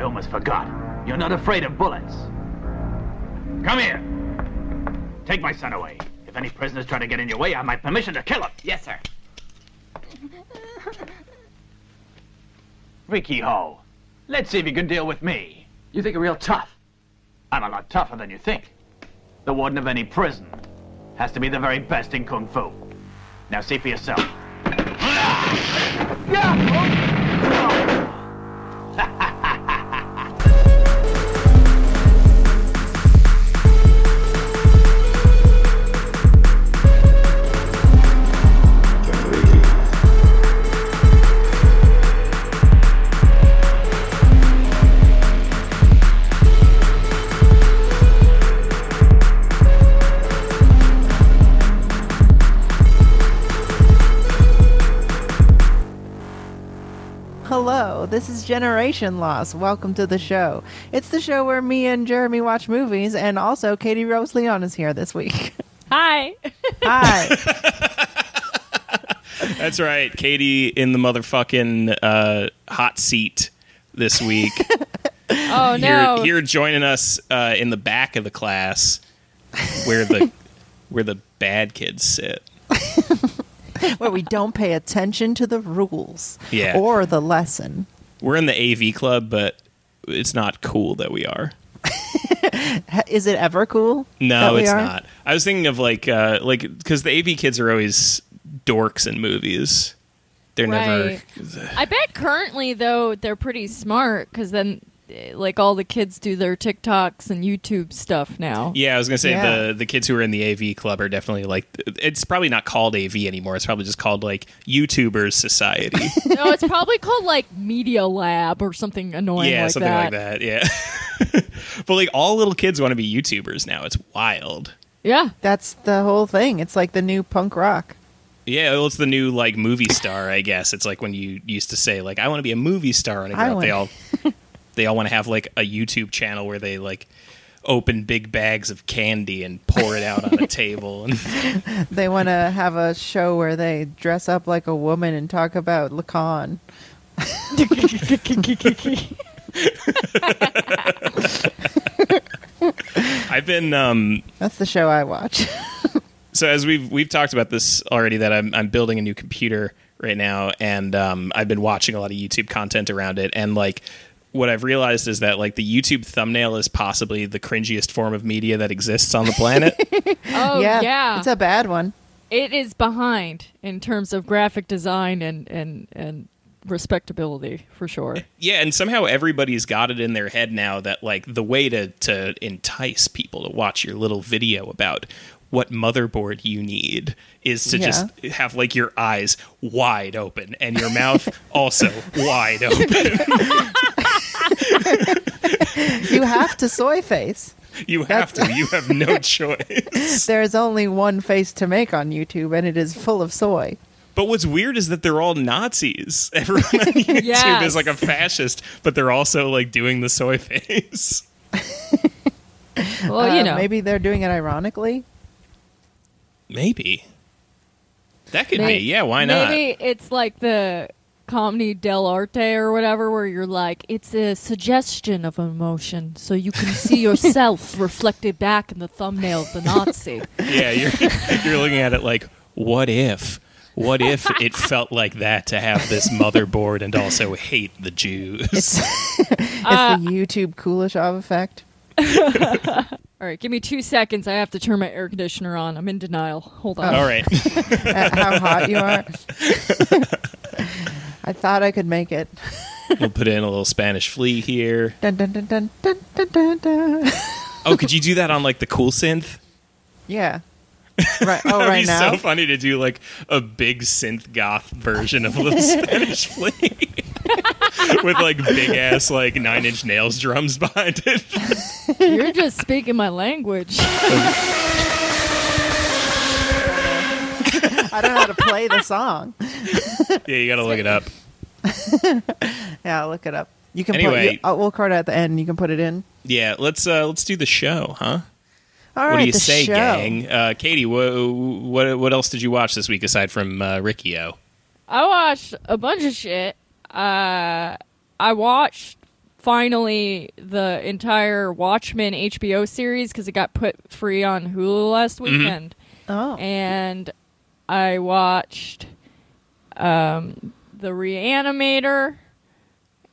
I almost forgot. You're not afraid of bullets. Come here. Take my son away. If any prisoners try to get in your way, I have my permission to kill them. Yes, sir. Ricky Ho, let's see if you can deal with me. You think you're real tough? I'm a lot tougher than you think. The warden of any prison has to be the very best in Kung Fu. Now see for yourself. Hello, Generation Loss. Welcome to the show. It's the show where me and Jeremy watch movies, and also Katie Rose Leon is here this week. Hi. Hi. That's right. Katie in the motherfucking uh, hot seat this week. Oh here, no. here joining us uh, in the back of the class where the where the bad kids sit. where we don't pay attention to the rules Yeah. or the lesson. We're in the AV club, but it's not cool that we are. Is it ever cool? No, it's are? not. I was thinking of like uh, like because the AV kids are always dorks in movies. They're Right. I bet currently though they're pretty smart because then like all the kids do their TikToks and YouTube stuff now. Yeah, I was gonna say Yeah. the the kids who are in the AV club are definitely like it's probably not called AV anymore. It's probably just called like YouTubers Society. no, it's probably called like Media Lab or something annoying yeah, like something that. like that. Yeah. but like all little kids want to be YouTubers now. It's wild. Yeah. That's the whole thing. It's like the new punk rock. Yeah, well, it's the new like movie star, I guess. It's like when you used to say like I want to be a movie star when I I. They all wanna- they all want to have like a YouTube channel where they like open big bags of candy and pour it out on a table and They want to have a show where they dress up like a woman and talk about Lacan. I've been um That's the show I watch. so as we've we've talked about this already that I'm I'm building a new computer right now and um I've been watching a lot of YouTube content around it and like what I've realized is that like the YouTube thumbnail is possibly the cringiest form of media that exists on the planet. Oh yeah, yeah. It's a bad one. it is behind in terms of graphic design and and and respectability for sure. Yeah, and somehow everybody's got it in their head now that like the way to to entice people to watch your little video about what motherboard you need is to Yeah. just have like your eyes wide open and your mouth also wide open. You have to soy face. You have to. You have no choice. There's only one face to make on YouTube, and it is full of soy. But what's weird is that they're all Nazis. Everyone on YouTube Yes. is like a fascist, but they're also like doing the soy face. Well, you Uh, know. maybe they're doing it ironically. Maybe. That could May- be. Yeah, why not? Maybe it's like the comedy dell'arte or whatever, where you're like, it's a suggestion of emotion, so you can see yourself reflected back in the thumbnail of the Nazi. Yeah, you're you're looking at it like, what if? What if it felt like that to have this motherboard and also hate the Jews? It's, it's the uh, YouTube Kuleshov effect. All right, give me two seconds. I have to turn my air conditioner on. I'm in denial. Hold on. All right. at how hot you are. I thought I could make it. We'll put in a little Spanish flea here. Dun, dun, dun, dun, dun, dun, dun, dun. Oh, could you do that on like the cool synth? Yeah. Right. Oh, That'd right be now. so funny to do like a big synth goth version of a Little Spanish Flea. With like big ass like nine inch nails drums behind it. You're just speaking my language. I don't know how to play the song. yeah, you gotta look it up. Yeah, I'll look it up. You can Anyway. put. You, I'll, we'll record it at the end. You can put it in. Yeah, let's uh let's do the show, huh? All right. what do you say, show. gang? Uh, Katie, what, what what else did you watch this week aside from uh, Riki-Oh? I watched a bunch of shit. Uh, I watched finally the entire Watchmen HBO series because it got put free on Hulu last weekend, Oh. and I watched um, the Reanimator.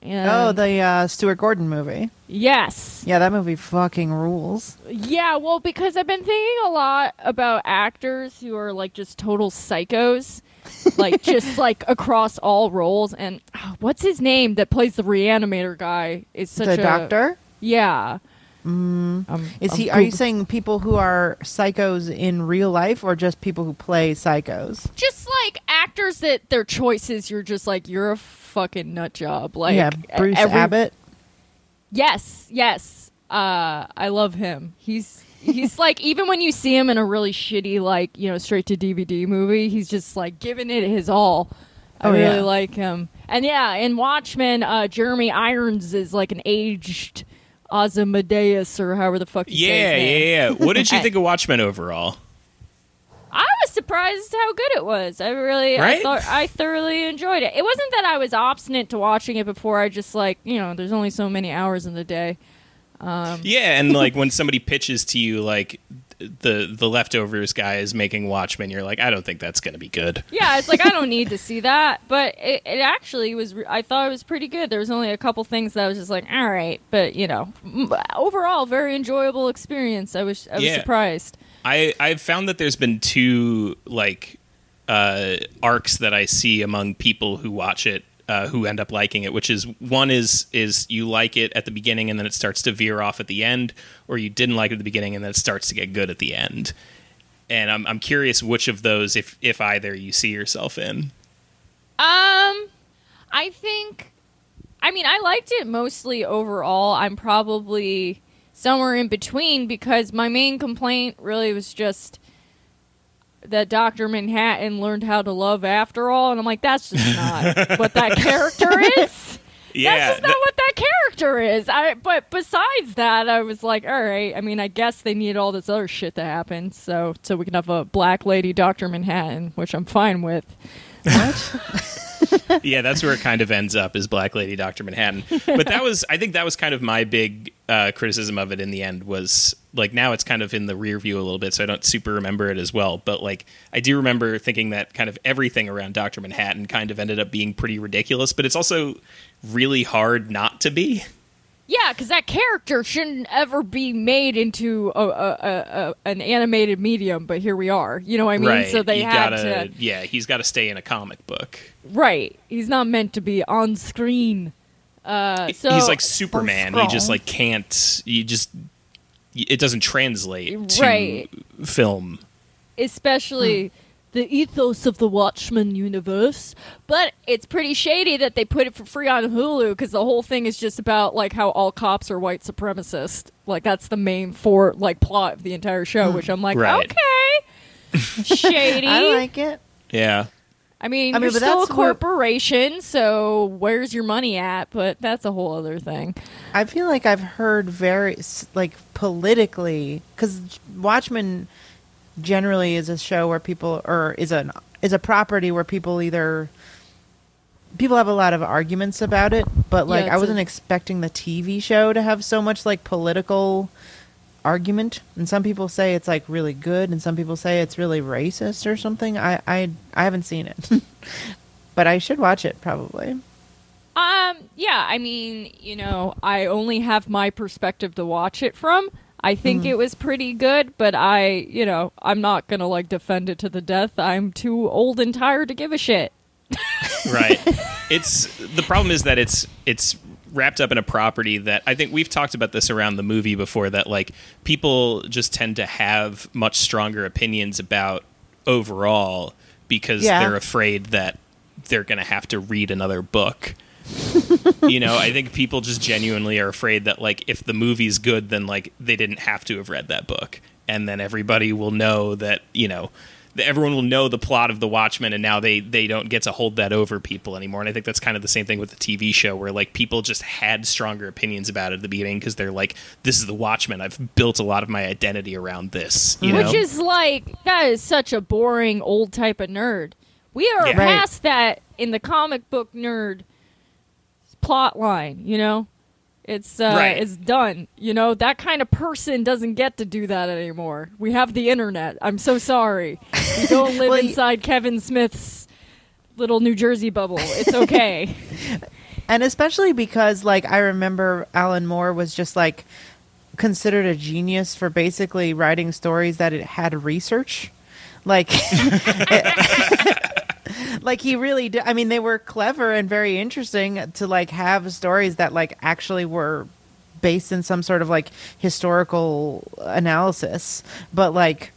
Oh, the uh, Stuart Gordon movie. yes, Yeah, that movie fucking rules. Yeah, well, because I've been thinking a lot about actors who are like just total psychos, like just like across all roles. And oh, what's his name that plays the reanimator guy? Is such the a doctor? Yeah. Mm. Is he? Are you saying people who are psychos in real life, or just people who play psychos? just like actors that their choices? You're just like you're a fucking nut job. Like yeah, Bruce every- Abbott. Yes, yes. Uh, I love him. He's he's like even when you see him in a really shitty like you know straight to DVD movie, he's just like giving it his all. I Oh, really yeah. like him. And yeah, in Watchmen, uh, Jeremy Irons is like an aged Ozymandias or however the fuck. You say Yeah, his yeah, name. yeah. What did you think of Watchmen overall? I was surprised how good it was. I really, Right? I thought I thoroughly enjoyed it. It wasn't that I was obstinate to watching it before. I just like you know, there's only so many hours in the day. Um. Yeah, and like when somebody pitches to you like the the leftovers guy is making Watchmen, you're like, I don't think that's going to be good. Yeah, it's like I don't need to see that, but it, it actually was. I thought it was pretty good. There was only a couple things that I was just like, all right, but you know, m- overall, very enjoyable experience. I was I was Yeah. surprised. I I've found that there's been two like uh, arcs that I see among people who watch it uh, who end up liking it, which is one is is you like it at the beginning and then it starts to veer off at the end, or you didn't like it at the beginning and then it starts to get good at the end. And I'm I'm curious which of those, if if either, you see yourself in. Um, I think, I mean, I liked it mostly overall. I'm probably somewhere in between because my main complaint really was just that Dr. Manhattan learned how to love after all. And I'm like, that's just not what that character is. Yeah, That's just not what that character is. I, but besides that, I was like, all right. I mean, I guess they need all this other shit to happen, so so we can have a black lady Doctor Manhattan, which I'm fine with. What? yeah, that's where it kind of ends up is Black Lady Doctor Manhattan. But that was, I think, that was kind of my big uh, criticism of it in the end. Was like now it's kind of in the rear view a little bit, so I don't super remember it as well. But like I do remember thinking that kind of everything around Doctor Manhattan kind of ended up being pretty ridiculous. But it's also really hard not to be. Yeah, because that character shouldn't ever be made into a, a, a, an animated medium, but here we are. You know what I mean? right? So they you had gotta, to. yeah, he's got to stay in a comic book. Right. He's not meant to be on screen. Uh, so he's like Superman. He just like can't. You just it doesn't translate to Right. film. especially the ethos of the Watchmen universe. But it's pretty shady that they put it for free on Hulu because the whole thing is just about like how all cops are white supremacists. Like that's the main for like plot of the entire show. Hmm. Which I'm like, Right. okay, shady. I like it. Yeah. I mean, I mean, you're but still a that's where- corporation, so where's your money at? But that's a whole other thing. I feel like I've heard very s- like politically because Watchmen generally is a show where people or is an is a property where people either people have a lot of arguments about it, but like it's I a- wasn't expecting the TV show to have so much like political argument. And some people say it's like really good, and some people say it's really racist or something. I I I haven't seen it, but I should watch it probably. Um, yeah, I mean, you know, I only have my perspective to watch it from. I think Mm-hmm. it was pretty good, but I, you know, I'm not gonna like defend it to the death. I'm too old and tired to give a shit. right it's the problem is that it's it's wrapped up in a property that i think we've talked about this around the movie before that like people just tend to have much stronger opinions about overall because Yeah. they're afraid that they're going to have to read another book you know i think people just genuinely are afraid that like if the movie's good then like they didn't have to have read that book and then everybody will know that you know everyone will know the plot of the watchmen and now they they don't get to hold that over people anymore and i think that's kind of the same thing with the tv show where like people just had stronger opinions about it at the beginning because they're like this is the watchmen i've built a lot of my identity around this you know Which is like that is such a boring old type of nerd. We are Yeah. Right. past that in the comic book nerd plot line, you know? It's uh, Right. it's done. You know that kind of person doesn't get to do that anymore. We have the internet. I'm so sorry. We don't live Well, y- inside Kevin Smith's little New Jersey bubble. It's okay. and especially because like I remember Alan Moore was just like considered a genius for basically writing stories that it had research. Like like he really did I mean they were clever and very interesting to like have stories that like actually were based in some sort of like historical analysis but like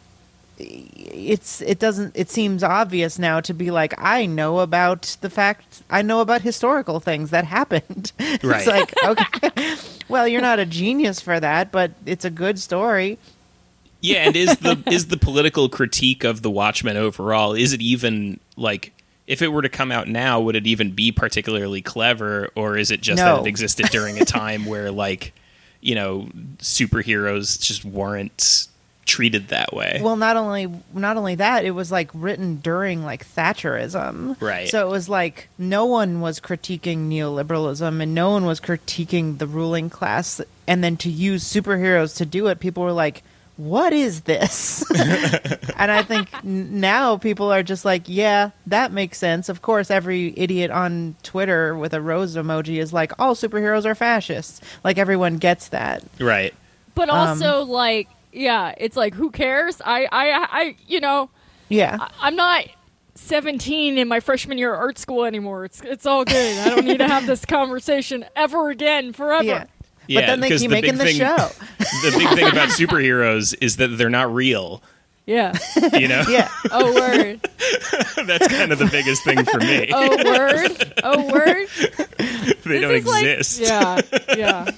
it's it doesn't it seems obvious now to be like I know about the fact I know about historical things that happened. Right. it's like okay, well you're not a genius for that, but it's a good story. Yeah, and is the is the political critique of the Watchmen overall is it even like if it were to come out now would it even be particularly clever or is it just that it existed during a time where like you know superheroes just weren't treated that way. Well, not only not only that, it was like written during like Thatcherism, Right. So it was like no one was critiquing neoliberalism and no one was critiquing the ruling class, and then to use superheroes to do it, people were like, "What is this?" and I think now people are just like, "Yeah, that makes sense." Of course, every idiot on Twitter with a rose emoji is like, "All superheroes are fascists." Like everyone gets that. right. But Um, also, like, yeah, it's like, who cares? I, I, I, you know, Yeah. I- I'm not 17 in my freshman year of art school anymore. It's, it's all good. I don't need to have this conversation ever again, forever. Yeah. Yeah, but then they keep the making the thing- show. The big thing about superheroes is that they're not real, Yeah. you know? Yeah. Oh, word. That's kind of the biggest thing for me. Oh, word. Oh, word. they This don't is like- exist. yeah, yeah.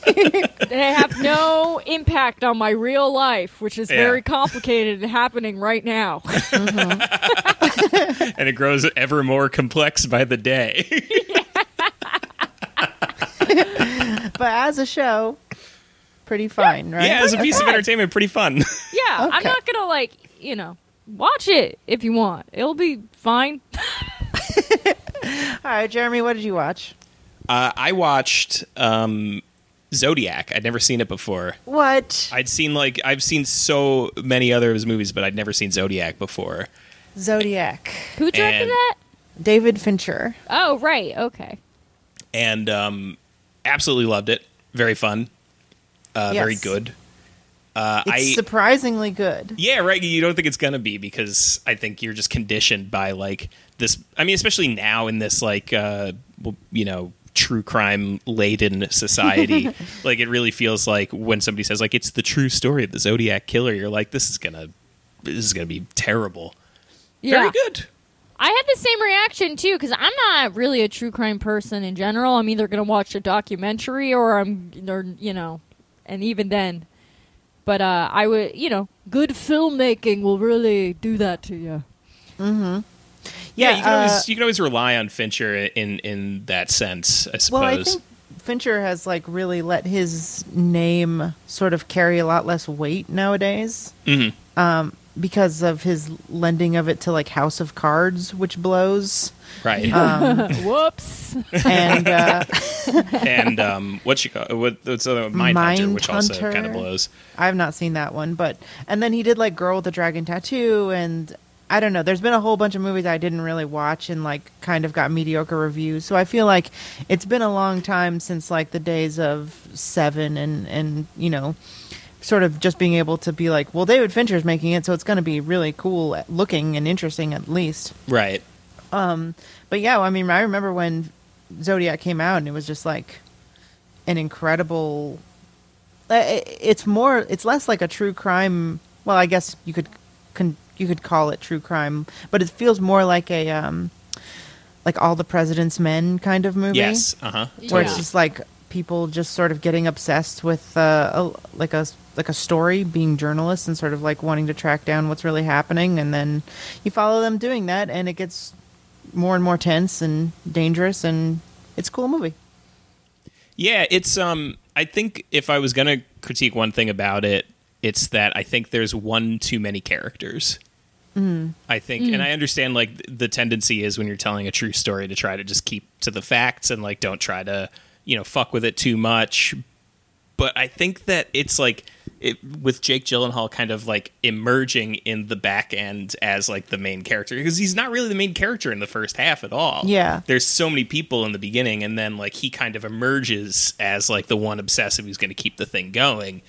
they have no impact on my real life, which is Yeah. very complicated and happening right now. And it grows ever more complex by the day. But as a show, pretty fine, right? yeah, as a piece of entertainment, pretty fun. Yeah, I'm Okay. not gonna like, you know, watch it if you want. It'll be fine. All right, Jeremy, what did you watch? Uh, I watched um, Zodiac. I'd never seen it before. What? I'd seen like I've seen so many other of his movies, but I'd never seen Zodiac before. Zodiac. Who directed And- that? David Fincher. Oh, right. Okay. and um, absolutely loved it. Very fun, uh, very good. Uh, It's I surprisingly good. yeah, right. You don't think it's gonna be because I think you're just conditioned by like this. I mean, especially now in this like uh, you know true crime laden society, like it really feels like when somebody says like it's the true story of the Zodiac killer, you're like this is gonna this is gonna be terrible. Yeah. Very good. I had the same reaction too because I'm not really a true crime person in general. I'm either going to watch a documentary or I'm, or you know, and even then. But uh, I would, you know, good filmmaking will really do that to you. Mm-hmm. Yeah, you can uh, always you can always rely on Fincher in in that sense. I suppose. Well, I think Fincher has like really let his name sort of carry a lot less weight nowadays. Mhm. Um, because of his lending of it to like House of Cards, which blows, right. um, Whoops. and uh, and um, what you call what what's the Mindhunter, Mind which also kind of blows. I've not seen that one, but and then he did like Girl with the Dragon Tattoo, and I don't know. There's been a whole bunch of movies I didn't really watch and like kind of got mediocre reviews. So I feel like it's been a long time since like the days of Seven and and you know, sort of just being able to be like, well, David Fincher's making it, so it's going to be really cool looking and interesting at least. Right. But yeah, I mean, I remember when Zodiac came out, and it was just like an incredible. uh, It's more. It's less like a true crime. Well, I guess you could, con, you could call it true crime, but it feels more like a, um, like all the President's Men kind of movie. Yes. Uh huh. where Yeah. it's just like people just sort of getting obsessed with uh, a, like a like a story, being journalists, and sort of like wanting to track down what's really happening, and then you follow them doing that, and it gets more and more tense and dangerous, and it's a cool movie. Yeah, it's um. I think if I was gonna critique one thing about it, it's that I think there's one too many characters. I think, and I understand like the tendency is when you're telling a true story to try to just keep to the facts and like don't try to you know fuck with it too much. but I think that it's like it, with Jake Gyllenhaal kind of like emerging in the back end as like the main character because he's not really the main character in the first half at all. Yeah. there's so many people in the beginning, and then like he kind of emerges as like the one obsessive who's going to keep the thing going.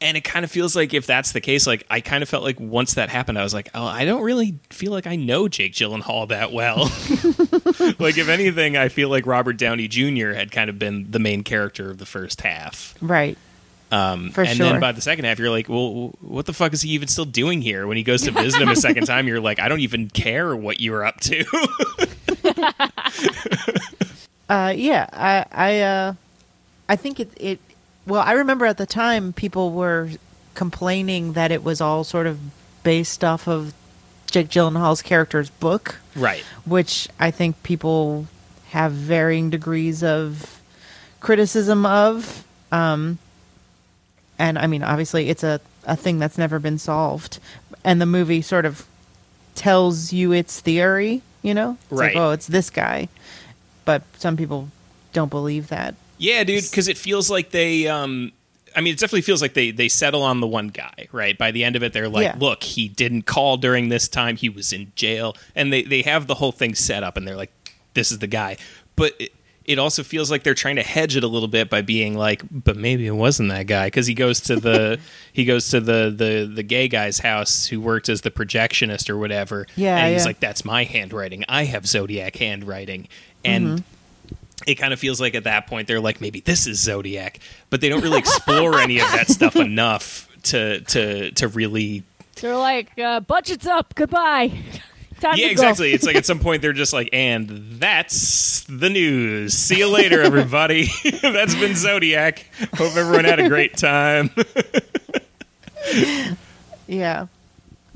And it kind of feels like if that's the case, like I kind of felt like once that happened, I was like, oh, I don't really feel like I know Jake Gyllenhaal that well. like if anything, I feel like Robert Downey Jr. had kind of been the main character of the first half. Right. Um, For and sure. then by the second half, you're like, well, what the fuck is he even still doing here? When he goes to visit him a second time, you're like, I don't even care what you were up to. Uh, yeah, I, I, uh, I think it, it. Well, I remember at the time people were complaining that it was all sort of based off of Jake Gyllenhaal's character's book, right. which I think people have varying degrees of criticism of. Um, and I mean, obviously, it's a, a thing that's never been solved, and the movie sort of tells you its theory. You know, it's Right. like, oh, it's this guy, but some people don't believe that. Yeah, dude, because it feels like they. Um, I mean, it definitely feels like they they settle on the one guy, right? By the end of it, they're like, Yeah. "Look, he didn't call during this time; he was in jail," and they they have the whole thing set up, and they're like, "This is the guy." But it, it also feels like they're trying to hedge it a little bit by being like, "But maybe it wasn't that guy," because he goes to the he goes to the the the gay guy's house who worked as the projectionist or whatever, Yeah, and he's yeah. like, "That's my handwriting. I have zodiac handwriting," and Mm-hmm. it kind of feels like at that point they're like maybe this is zodiac but they don't really explore any of that stuff enough to to to really They're like, uh, budget's up. Goodbye. Time yeah exactly. It's like at some point they're just like and that's the news. See you later everybody. That's been zodiac. Hope everyone had a great time. Yeah.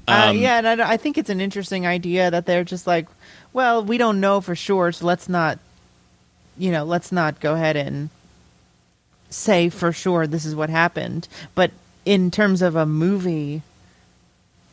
uh, Um, yeah, and I, I think it's an interesting idea that they're just like, well, we don't know for sure, so let's not, you know, let's not go ahead and say for sure this is what happened. But in terms of a movie,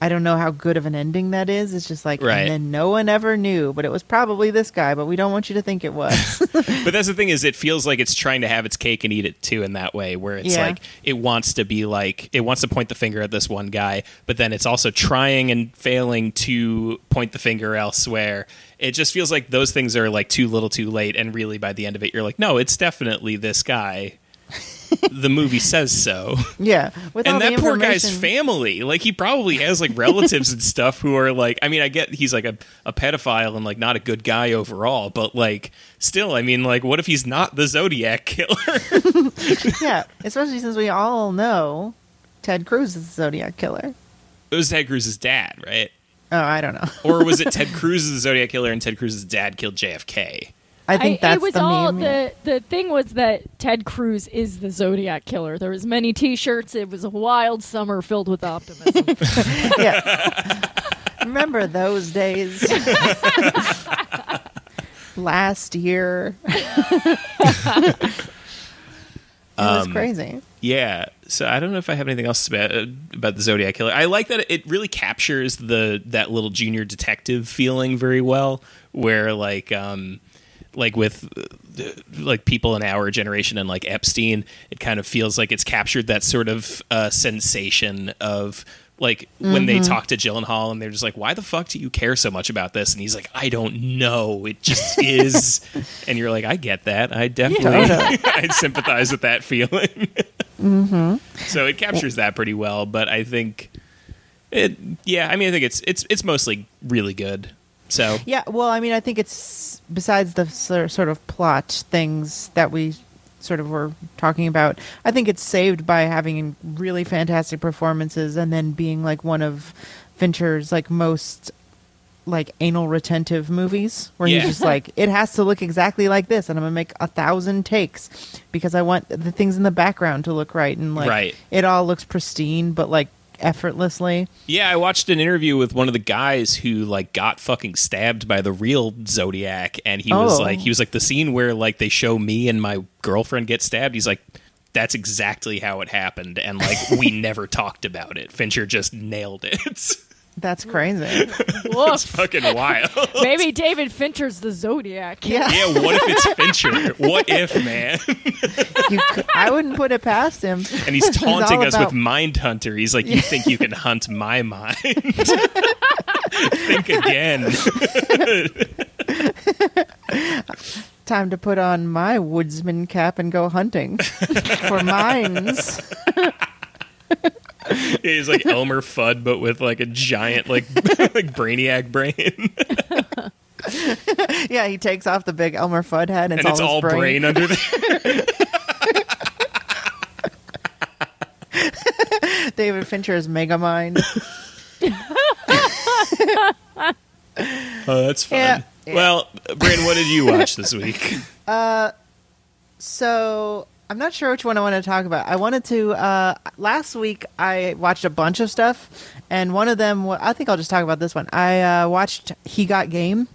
I don't know how good of an ending that is. It's just like, Right. and then no one ever knew, but it was probably this guy, but we don't want you to think it was. but that's the thing is it feels like it's trying to have its cake and eat it too in that way where it's Yeah. like it wants to be like it wants to point the finger at this one guy but then it's also trying and failing to point the finger elsewhere it just feels like those things are like too little too late and really by the end of it you're like no it's definitely this guy the movie says so yeah. With and that poor guy's family like he probably has like relatives and stuff who are like i mean i get he's like a, a pedophile and like not a good guy overall but like still i mean like what if he's not the zodiac killer Yeah, especially since we all know Ted Cruz is the Zodiac killer. it was ted cruz's dad right Oh, I don't know. or was it ted cruz is the zodiac killer and ted cruz's dad killed jfk I think that's it was the all meme. the the thing was that Ted Cruz is the Zodiac killer. There was many T-shirts. It was a wild summer filled with optimism. yeah. Remember those days? Last year. it was Um, crazy. Yeah, so I don't know if I have anything else about uh, about the Zodiac killer. I like that it really captures the that little junior detective feeling very well, where like um like with like people in our generation and like Epstein, it kind of feels like it's captured that sort of uh, sensation of like when they talk to Gyllenhaal and they're just like, "Why the fuck do you care so much about this?" And he's like, "I don't know. It just is." and you're like, "I get that. I definitely I sympathize with that feeling." So it captures that pretty well, but I think it yeah, I mean I think it's it's it's mostly really good. So Yeah, well, I mean, I think it's besides the sort of plot things that we sort of were talking about. I think it's saved by having really fantastic performances and then being like one of Fincher's like most like anal retentive movies where Yeah. he's just like it has to look exactly like this and I'm going to make a thousand takes because I want the things in the background to look right and like Right. it all looks pristine but like effortlessly. yeah, I watched an interview with one of the guys who like got fucking stabbed by the real Zodiac and he was Oh. like he oh. was like the scene where like they show me and my girlfriend get stabbed. He's like that's exactly how it happened and like we never talked about it. Fincher just nailed it. That's crazy. It's fucking wild. Maybe David Fincher's the Zodiac. yeah, yeah, what if it's Fincher? What if, man? you could, I wouldn't put it past him. And he's taunting us about- with Mind Hunter. He's like, You think you can hunt my mind? think again. Time to put on my woodsman cap and go hunting for mines. He's like Elmer Fudd, but with like a giant, like, like brainiac brain. Yeah, he takes off the big Elmer Fudd head, and, and it's all his brain. under there. David Fincher's Megamind. Oh, that's fun. Yeah. Yeah. Well, Bryn, what did you watch this week? Uh, So I'm not sure which one I want to talk about. I wanted to. Uh, last week I watched a bunch of stuff, and one of them. I think I'll just talk about this one. I uh, watched He Got Game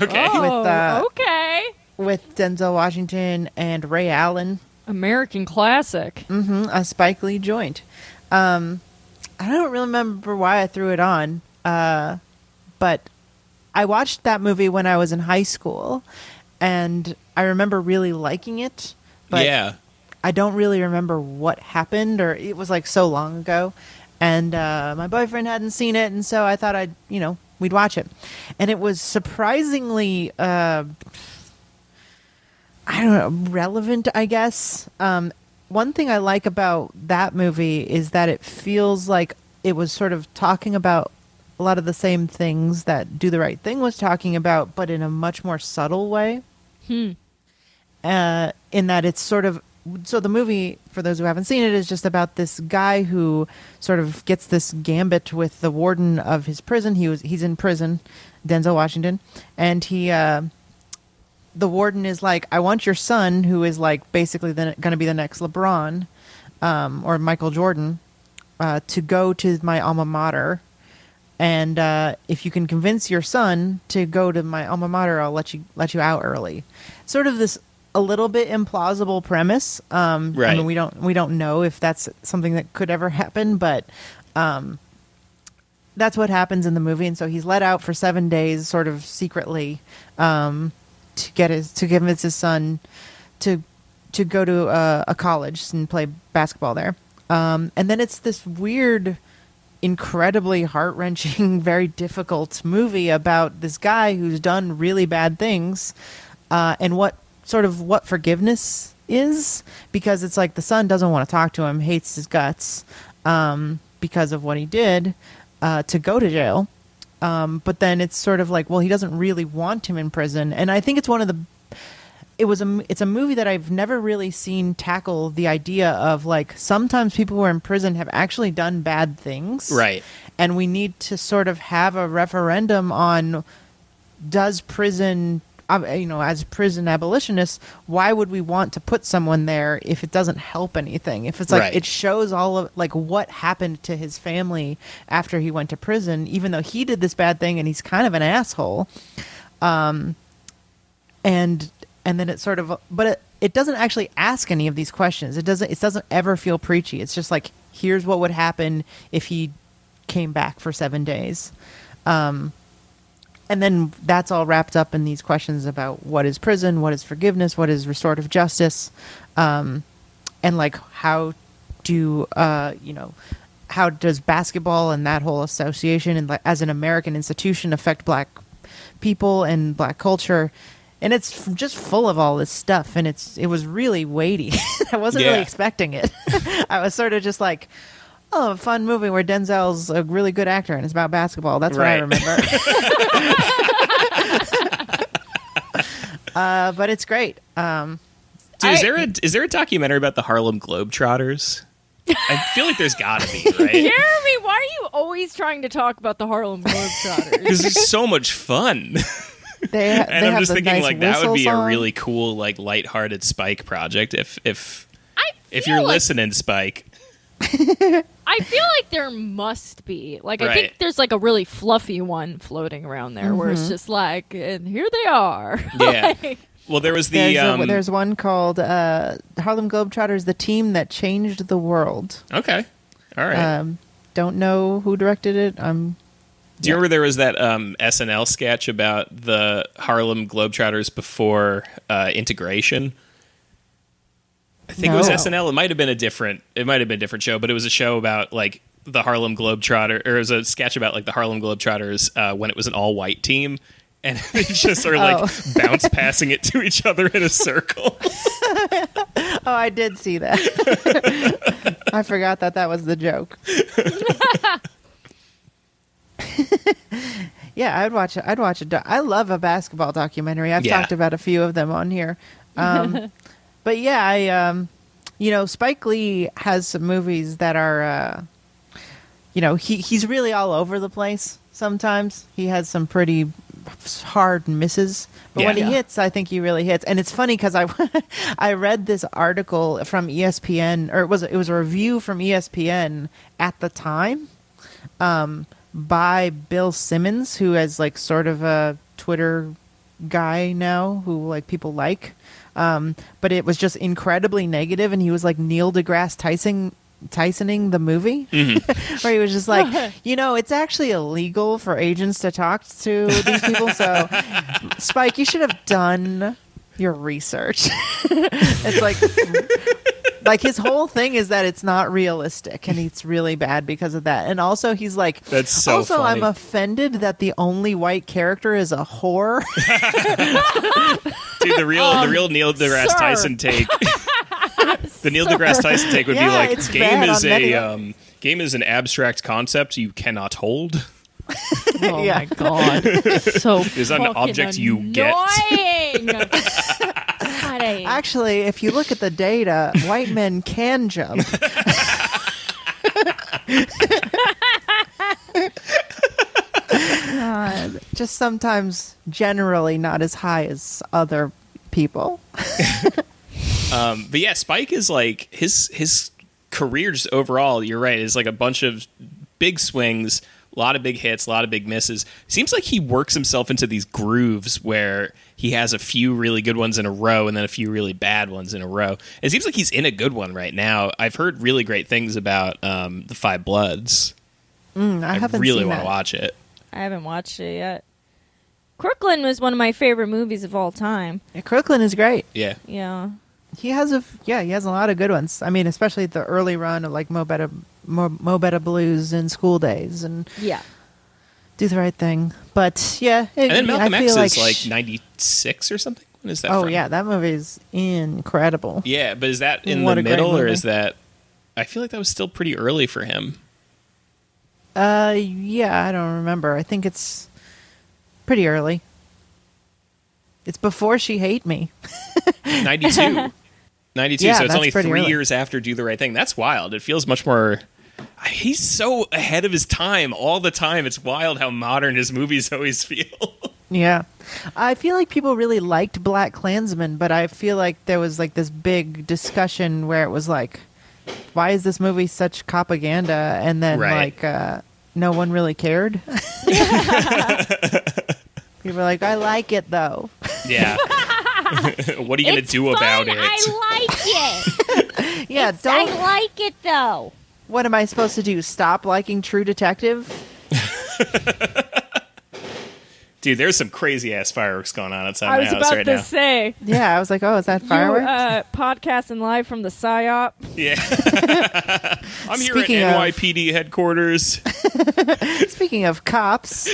Okay. Oh, With, uh, okay. with Denzel Washington and Ray Allen. American classic. hmm a Spike Lee joint. Um, I don't really remember why I threw it on, uh, but I watched that movie when I was in high school, and I remember really liking it. But yeah. I don't really remember what happened, or it was like so long ago. And uh, my boyfriend hadn't seen it, and so I thought I'd, you know, we'd watch it. And it was surprisingly, uh, I don't know, relevant, I guess. Um, one thing I like about that movie is that it feels like it was sort of talking about a lot of the same things that Do the Right Thing was talking about, but in a much more subtle way uh, in that it's sort of so the movie for those who haven't seen it is just about this guy who sort of gets this gambit with the warden of his prison. He was he's in prison denzel washington. And he uh, the warden is like i want your son who is like basically going to be the next lebron um, or michael jordan uh, to go to my alma mater. And uh, if you can convince your son to go to my alma mater, I'll let you let you out early. Sort of this a little bit implausible premise. Um, I mean, we don't we don't know if that's something that could ever happen, but um, that's what happens in the movie. And so he's let out for seven days, sort of secretly, um, to get his to convince his son to to go to a, a college and play basketball there. Um, and then it's this weird incredibly heart wrenching, very difficult movie about this guy who's done really bad things, uh, and what sort of what forgiveness is because it's like the son doesn't want to talk to him, hates his guts um, because of what he did uh, to go to jail. Um, but then it's sort of like, well, he doesn't really want him in prison, and I think it's one of the it was a it's a movie that I've never really seen tackle the idea of like sometimes people who are in prison have actually done bad things Right. and we need to sort of have a referendum on does prison you know as prison abolitionists why would we want to put someone there if it doesn't help anything? If it's like Right. it shows all of like what happened to his family after he went to prison even though he did this bad thing and he's kind of an asshole. Um, and and then it sort of but it, it doesn't actually ask any of these questions. It doesn't it doesn't ever feel preachy. It's just like here's what would happen if he came back for seven days. Um and then that's all wrapped up in these questions about what is prison what is forgiveness what is restorative justice um and like how do uh you know how does basketball and that whole association and as an american institution affect black people and black culture? And it's just full of all this stuff and it's it was really weighty. I wasn't Yeah. really expecting it. I was sort of just like oh a fun movie where denzel's a really good actor and it's about basketball that's what i remember uh, but it's great um, Dude, is I- there a is there a documentary about the Harlem Globetrotters? I feel like there's got to be, right? Jeremy, why are you always trying to talk about the Harlem Globetrotters? Because it's so much fun, they, ha- and they I'm have just thinking nice like that would be song. a really cool, like lighthearted Spike project. If if if you're like, listening, Spike, I feel like there must be. Like I think there's like a really fluffy one floating around there where it's just like, and here they are. Yeah. Like, well, there was the There's, a- um, there's one called uh, Harlem Globetrotters, the team that changed the world. okay, all right, Um, don't know who directed it. I'm Do you remember there was that um, SNL sketch about the Harlem Globetrotters before uh, integration? I think it was No. SNL. It might have been a different. It might have been a different show, but it was a show about like the Harlem Globetrotter, or it was a sketch about like the Harlem Globetrotters uh, when it was an all-white team, and they just are like Oh. bounce passing it to each other in a circle. Oh, I did see that. I forgot that that was the joke. yeah, I'd watch it. I'd watch it. do- I love a basketball documentary. I've Yeah. talked about a few of them on here. Um, but yeah, I um, you know, Spike Lee has some movies that are uh, you know, he he's really all over the place sometimes. He has some pretty hard misses. But when Yeah. he hits, I think he really hits. And it's funny because I I read this article from ESPN, or it was it was a review from ESPN at the time, um, by Bill Simmons, who is like sort of a Twitter guy now, who like people like. Um, but it was just incredibly negative, and he was like Neil deGrasse Tyson. Tysoning the movie, where he was just like, you know, it's actually illegal for agents to talk to these people. So, Spike, you should have done your research. it's like, like his whole thing is that it's not realistic, and it's really bad because of that. And also, he's like, That's so Also, I'm offended that the only white character is a whore. Dude, the real the real Neil deGrasse sir. Tyson take. the Neil deGrasse Tyson take would Yeah, be like game is a um, game is an abstract concept you cannot hold. Oh Yeah. my god. So Is an fucking object you get. annoying. God, Actually, if you look at the data, white men can jump. God, just sometimes, generally, not as high as other people. Um, but yeah, Spike is like his his career just overall. You're right. Is like a bunch of big swings, a lot of big hits, a lot of big misses. Seems like he works himself into these grooves where he has a few really good ones in a row and then a few really bad ones in a row. It seems like he's in a good one right now. I've heard really great things about um, the Five Bloods. Mm, I, I, haven't really want to watch it. I haven't watched it yet. Crooklyn was one of my favorite movies of all time. Yeah, Crooklyn is great. Yeah. Yeah. He has a yeah, he has a lot of good ones. I mean, especially the early run of like Mo Better, Mo, Mo Better Blues and School Days and Yeah. Do the Right Thing. But yeah, it, And then Malcolm I X feel is like sh- 96 or something. When is that Oh from? yeah, that movie is incredible. Yeah, but is that in What the middle or is that? I feel like that was still pretty early for him. Uh, yeah, I don't remember. I think it's pretty early. It's before she hate me. 92. 92, Yeah, so it's only three early. years after Do the Right Thing. That's wild. It feels much more. He's so ahead of his time all the time. It's wild how modern his movies always feel. Yeah, I feel like people really liked Black Klansman, but I feel like there was like this big discussion where it was like, why is this movie such propaganda? And then Right. like, uh, no one really cared. people were like, I like it though. yeah. what are you going to do fun. about it? I like it. Yeah, It's- I don't. I like it though. What am I supposed to do? Stop liking True Detective? Dude, there's some crazy ass fireworks going on outside I my was house about to say. Yeah, I was like, oh, is that You fireworks? uh, podcasting live from the PSYOP. Yeah. I'm here Speaking at of- NYPD headquarters. Speaking of cops.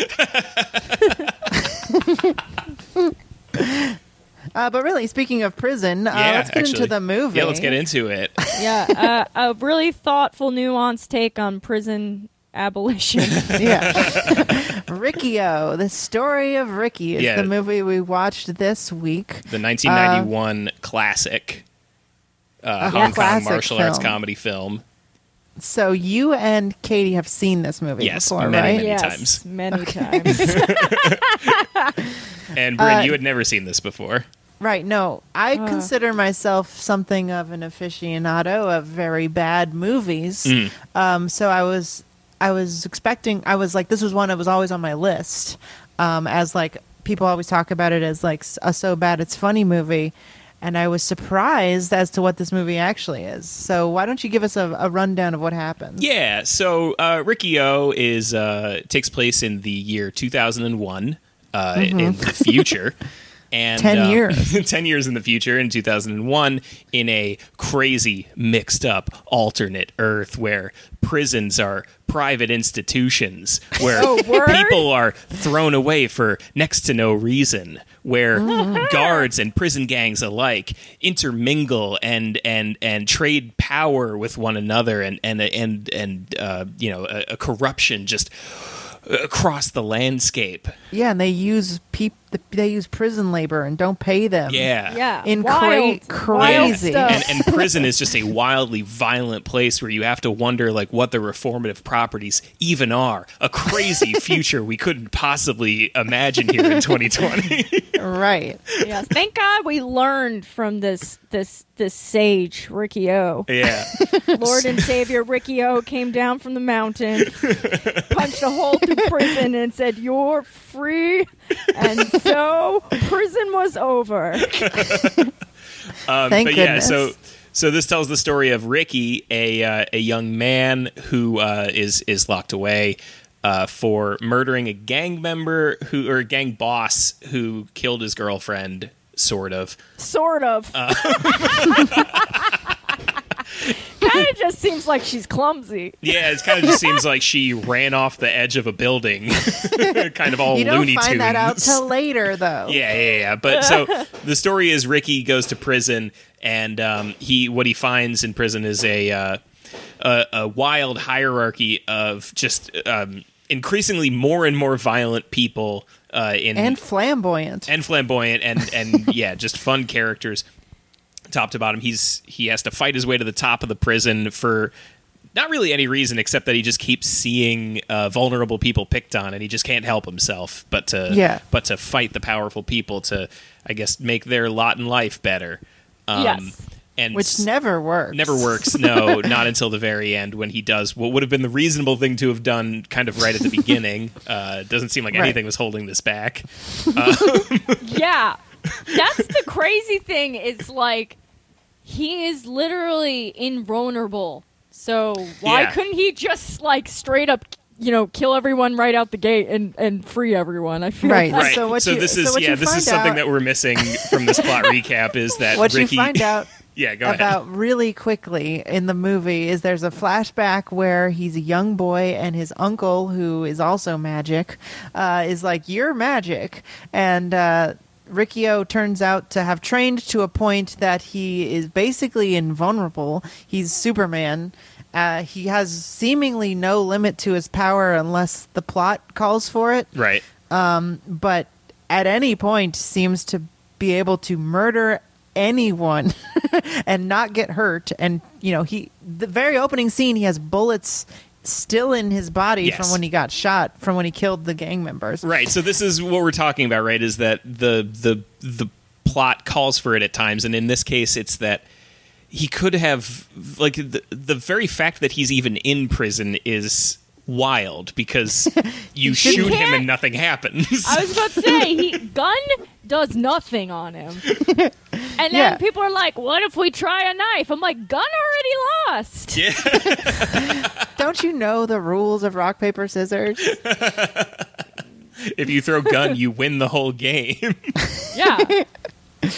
Uh, but really, speaking of prison, uh, yeah, let's get actually. into the movie. Yeah, let's get into it. Yeah, uh, a really thoughtful, nuanced take on prison abolition. yeah. Riki-Oh, the story of Ricky is Yeah. the movie we watched this week. The 1991 classic uh, Hong Kong classic martial arts film. comedy film. So you and Katie have seen this movie Yes, before, many, right? many yes, times. many times. And Bryn, Uh, you had never seen this before. Right. No, I Uh. consider myself something of an aficionado of very bad movies. Mm. Um, so I was, I was expecting. I was like, this was one that was always on my list. Um, as like people always talk about it as like a so bad it's funny movie, and I was surprised as to what this movie actually is. So why don't you give us a, a rundown of what happens? Yeah, so uh, Riki-Oh is uh, takes place in the year 2001 uh, in the future. And Mm-hmm. Ten um, years. 10 years in the future in 2001 in a crazy mixed up alternate earth where prisons are private institutions where Oh, people are thrown away for next to no reason where Mm-hmm. guards and prison gangs alike intermingle and and and trade power with one another and and and and uh, you know a, a corruption just across the landscape Yeah, and they use peop- they use prison labor and don't pay them. yeah Yeah. In wild, cra- wild crazy. stuff. and, and prison is just a wildly violent place where you have to wonder like what the reformative properties even are a crazy future we couldn't possibly imagine here in 2020 Right. yes. Thank God we learned from this this this sage Riki-Oh. yeah Lord and Savior Riki-Oh came down from the mountain, punched a hole through prison, and said, "You're free." And so prison was over. Um, Thank but yeah, goodness. so so this tells the story of Ricky, a uh, a young man who uh, is is locked away uh, for murdering a gang member who or a gang boss who killed his girlfriend, sort of. Sort of. Kind of just seems like she's clumsy. Yeah, it kind of just seems like she ran off the edge of a building, kind of all You don't Looney find Tunes. that out till later, though. Yeah, yeah, yeah. But so the story is Ricky goes to prison, and um, he what he finds in prison is a uh, a, a wild hierarchy of just um, increasingly more and more violent people uh, in And flamboyant. and flamboyant and and yeah, just fun characters, top to bottom. He's he has to fight his way to the top of the prison for not really any reason except that he just keeps seeing uh, vulnerable people picked on, and he just can't help himself but to Yeah. but to fight the powerful people to I guess make their lot in life better. Um, Yes. And which never works. Never works. No, not until the very end when he does what would have been the reasonable thing to have done, kind of right at the beginning. Uh, doesn't seem like Right. anything was holding this back. Yeah. That's the crazy thing. Is like he is literally invulnerable. So why Yeah. couldn't he just like straight up, you know, kill everyone right out the gate and and free everyone? I feel Right. like- Right. So what you- this so is what yeah, this is something out- that we're missing from this plot recap is that What Ricky. you find out yeah, go ahead. about really quickly in the movie is there's a flashback where he's a young boy and his uncle, who is also magic, uh, is like, You're magic. And uh, Riki-Oh turns out to have trained to a point that he is basically invulnerable. He's Superman. Uh, he has seemingly no limit to his power unless the plot calls for it Right. but at any point seems to be able to murder anyone and not get hurt and you know he the very opening scene he has bullets still in his body Yes. from when he got shot from when he killed the gang members Right. So this is what we're talking about, right? Is that the the the plot calls for it at times, and in this case, it's that he could have like the the very fact that he's even in prison is wild because you shoot him and nothing happens. I was about to say he gun does nothing on him. And then Yeah. people are like, "What if we try a knife?" I'm like, "Gun already lost." yeah. don't you know the rules of rock paper scissors if you throw gun, you win the whole game. Yeah.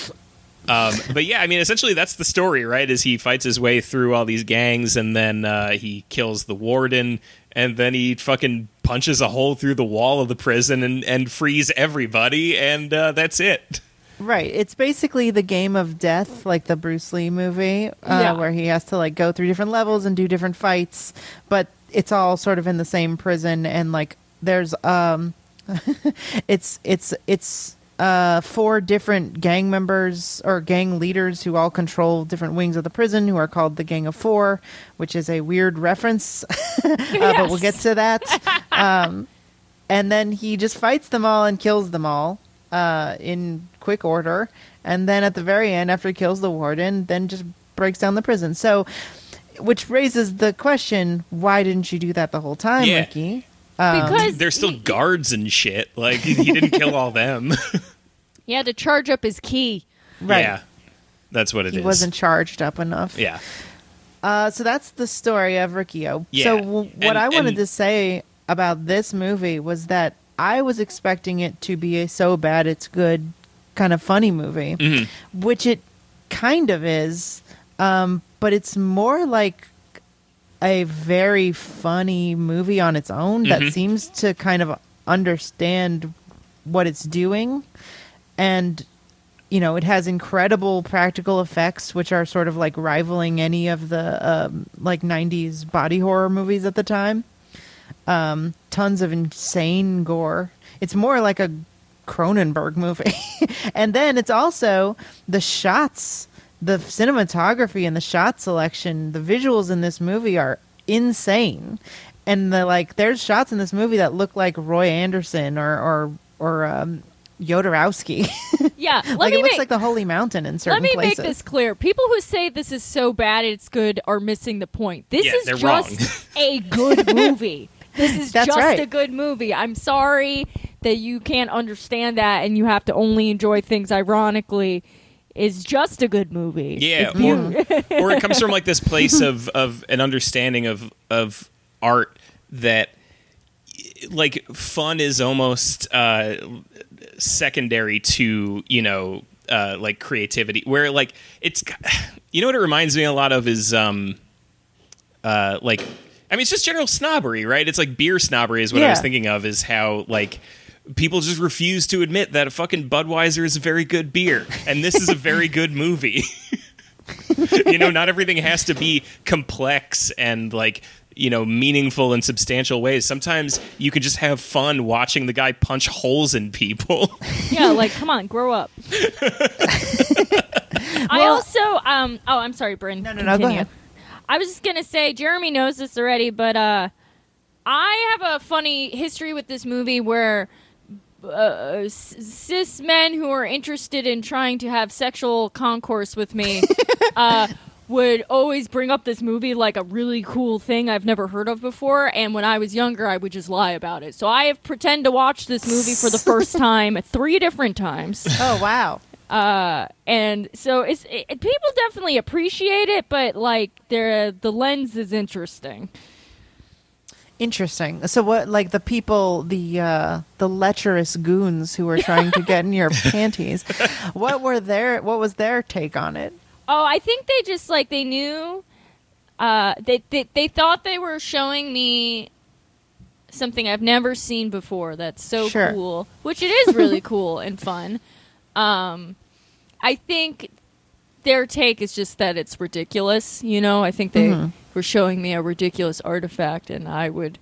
Um, but yeah, I mean, essentially that's the story, right? Is he fights his way through all these gangs, and then uh, he kills the warden, and then he fucking punches a hole through the wall of the prison and, and frees everybody, and uh, that's it. Right. It's basically the game of death like the bruce lee movie uh, Yeah. where he has to like go through different levels and do different fights but it's all sort of in the same prison and like there's um it's it's it's uh four different gang members or gang leaders who all control different wings of the prison who are called the gang of four which is a weird reference uh, but we'll get to that. Um and then he just fights them all and kills them all uh in quick order and then at the very end after he kills the warden then just breaks down the prison so which raises the question why didn't you do that the whole time Yeah. ricky because There's still he, guards and shit. Like he didn't kill all them. yeah, to charge up his ki. right Yeah. That's what it is. he wasn't charged up enough. Yeah. Uh, so that's the story of Riki-Oh. Yeah. So w- what And- I wanted and- to say about this movie was that I was expecting it to be a so bad it's good kind of funny movie, Mm-hmm. which it kind of is, um, but it's more like a very funny movie on its own Mm-hmm. that seems to kind of understand what it's doing and you know it has incredible practical effects which are sort of like rivaling any of the um, like 90s body horror movies at the time um, tons of insane gore it's more like a cronenberg movie and then it's also the shots the cinematography and the shot selection the visuals in this movie are insane and the like there's shots in this movie that look like roy anderson or or or um Jodorowsky. Yeah, let like me it looks make, like the Holy Mountain in certain let me places. make this clear. People who say this is so bad it's good are missing the point. This Yeah, is they're just a good movie. This is That's just right. a good movie. I'm sorry that you can't understand that and you have to only enjoy things ironically. Is just a good movie. Yeah, you- or, or it comes from like this place of of an understanding of of art that like fun is almost uh secondary to you know uh like creativity where like it's you know what it reminds me a lot of is um uh like I mean it's just general snobbery right it's like beer snobbery is what I was thinking of is how like people just refuse to admit that a fucking Budweiser is a very good beer and this is a very good movie you know not everything has to be complex and like you know meaningful and substantial ways sometimes you can just have fun watching the guy punch holes in people yeah, like come on, grow up. I also um oh I'm sorry, Bryn. No, no, no, go ahead. I was just gonna say Jeremy knows this already, but uh I have a funny history with this movie where uh, cis men who are interested in trying to have sexual concourse with me uh, would always bring up this movie like a really cool thing I've never heard of before. And when I was younger, I would just lie about it. So I have pretend to watch this movie for the first time three different times. oh wow. And so it's it, people definitely appreciate it, but like their the lens is interesting. Interesting. So what like the people the uh the lecherous goons who were trying to get in your panties. What were their what was their take on it? Oh, I think they just like they knew. Uh, they, they they thought they were showing me something I've never seen before. That's so Sure. cool, which it is really cool and fun. Um, I think their take is just that it's ridiculous. You know, I think they Mhm. were showing me a ridiculous artifact, and I would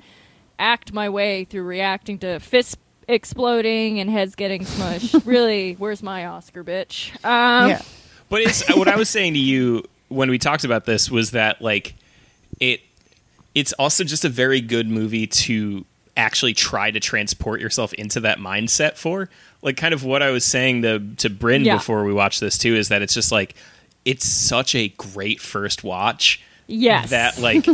act my way through reacting to fists exploding and heads getting smushed. really, where's my Oscar, bitch? Um, yeah. But it's what I was saying to you when we talked about this was that like it it's also just a very good movie to actually try to transport yourself into that mindset for. Like kind of what I was saying to to Bryn Yeah. before we watched this too is that it's just like it's such a great first watch. Yes. That like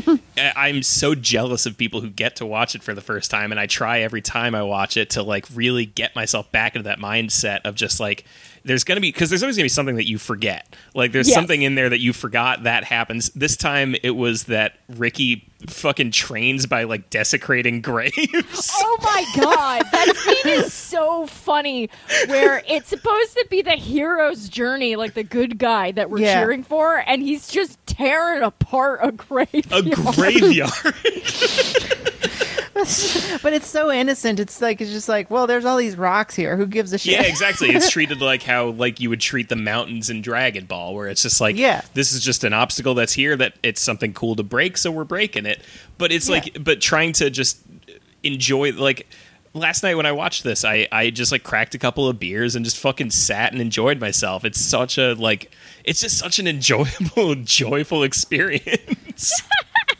I'm so jealous of people who get to watch it for the first time and I try every time I watch it to like really get myself back into that mindset of just like there's going to be because there's always going to be something that you forget. Like there's Yes. something in there that you forgot that happens. This time it was that Ricky fucking trains by like desecrating graves. Oh my god, that scene is so funny. Where it's supposed to be the hero's journey, like the good guy that we're Yeah. cheering for, and he's just tearing apart a grave. a graveyard. but it's so innocent. It's like it's just like, well, there's all these rocks here. Who gives a shit? yeah, exactly. It's treated like how like you would treat the mountains in Dragon Ball, where it's just like, Yeah. this is just an obstacle that's here that it's something cool to break, so we're breaking it. But it's Yeah. like, but trying to just enjoy like. Last night when I watched this, I, I just like cracked a couple of beers and just fucking sat and enjoyed myself. It's such a like it's just such an enjoyable, joyful experience.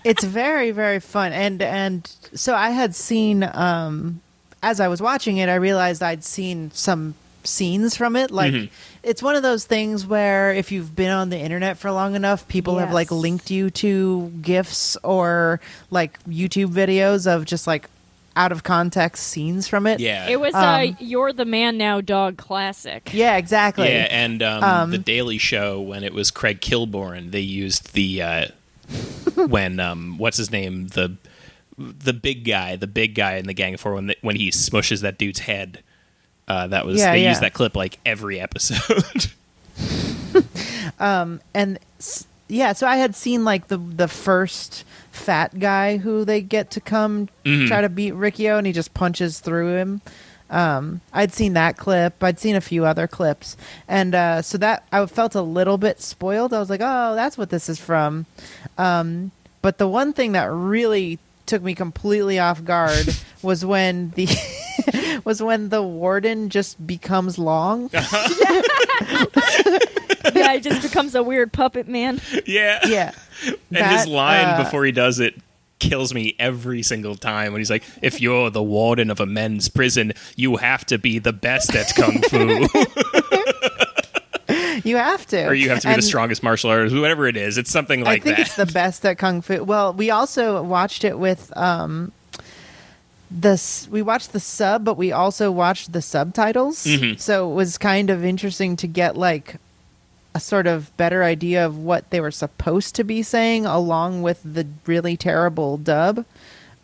it's very very fun and and so i had seen um as i was watching it i realized i'd seen some scenes from it like Mm-hmm. it's one of those things where if you've been on the internet for long enough people have like linked you to gifs or like youtube videos of just like out of context scenes from it. Yeah, It was Um, uh, "You're the Man Now" dog classic. Yeah, exactly. Yeah, and um, Um, the Daily Show when it was Craig Kilborn, they used the uh, when um, what's his name the the big guy, the big guy in the Gang of Four when the, when he smushes that dude's head. Uh, that was Yeah, they yeah. used that clip like every episode. and yeah, so I had seen like the the first fat guy who they get to come Mm-hmm. try to beat Riki-Oh, and he just punches through him. Um, I'd seen that clip. I'd seen a few other clips, and uh, so that I felt a little bit spoiled. I was like, "Oh, that's what this is from." Um, but the one thing that really took me completely off guard was when the was when the warden just becomes long. yeah, it just becomes a weird puppet man. yeah, yeah, and That, his line uh, before he does it kills me every single time when he's like, "If you're the warden of a men's prison, you have to be the best at kung fu, You have to. or you have to be And the strongest martial artist, whatever it is. It's something like I think that." it's the best at kung fu. Well, we also watched it with um this we watched the sub, but we also watched the subtitles. Mhm. So it was kind of interesting to get like a sort of better idea of what they were supposed to be saying along with the really terrible dub.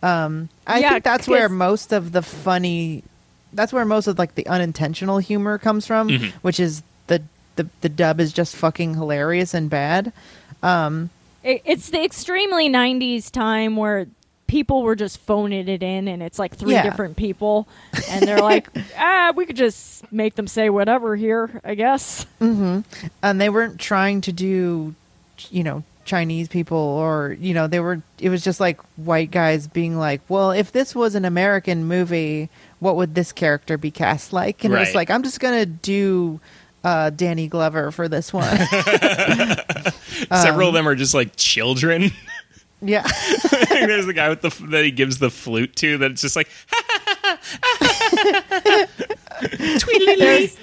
Um I Yeah, think that's where most of the funny that's where most of like the unintentional humor comes from, Mhm. which is the, the the dub is just fucking hilarious and bad. Um It, it's the extremely '90s time where people were just phoning it in, and it's like three Yeah. different people, and they're like, "Ah, we could just make them say whatever here, I guess." and they weren't trying to do you know chinese people or you know they were it was just like white guys being like well if this was an american movie what would this character be cast like and it was like i'm just gonna do uh danny glover for this one Several um, of them are just like children. yeah There's the guy with the that he gives the flute to. That's just like There's-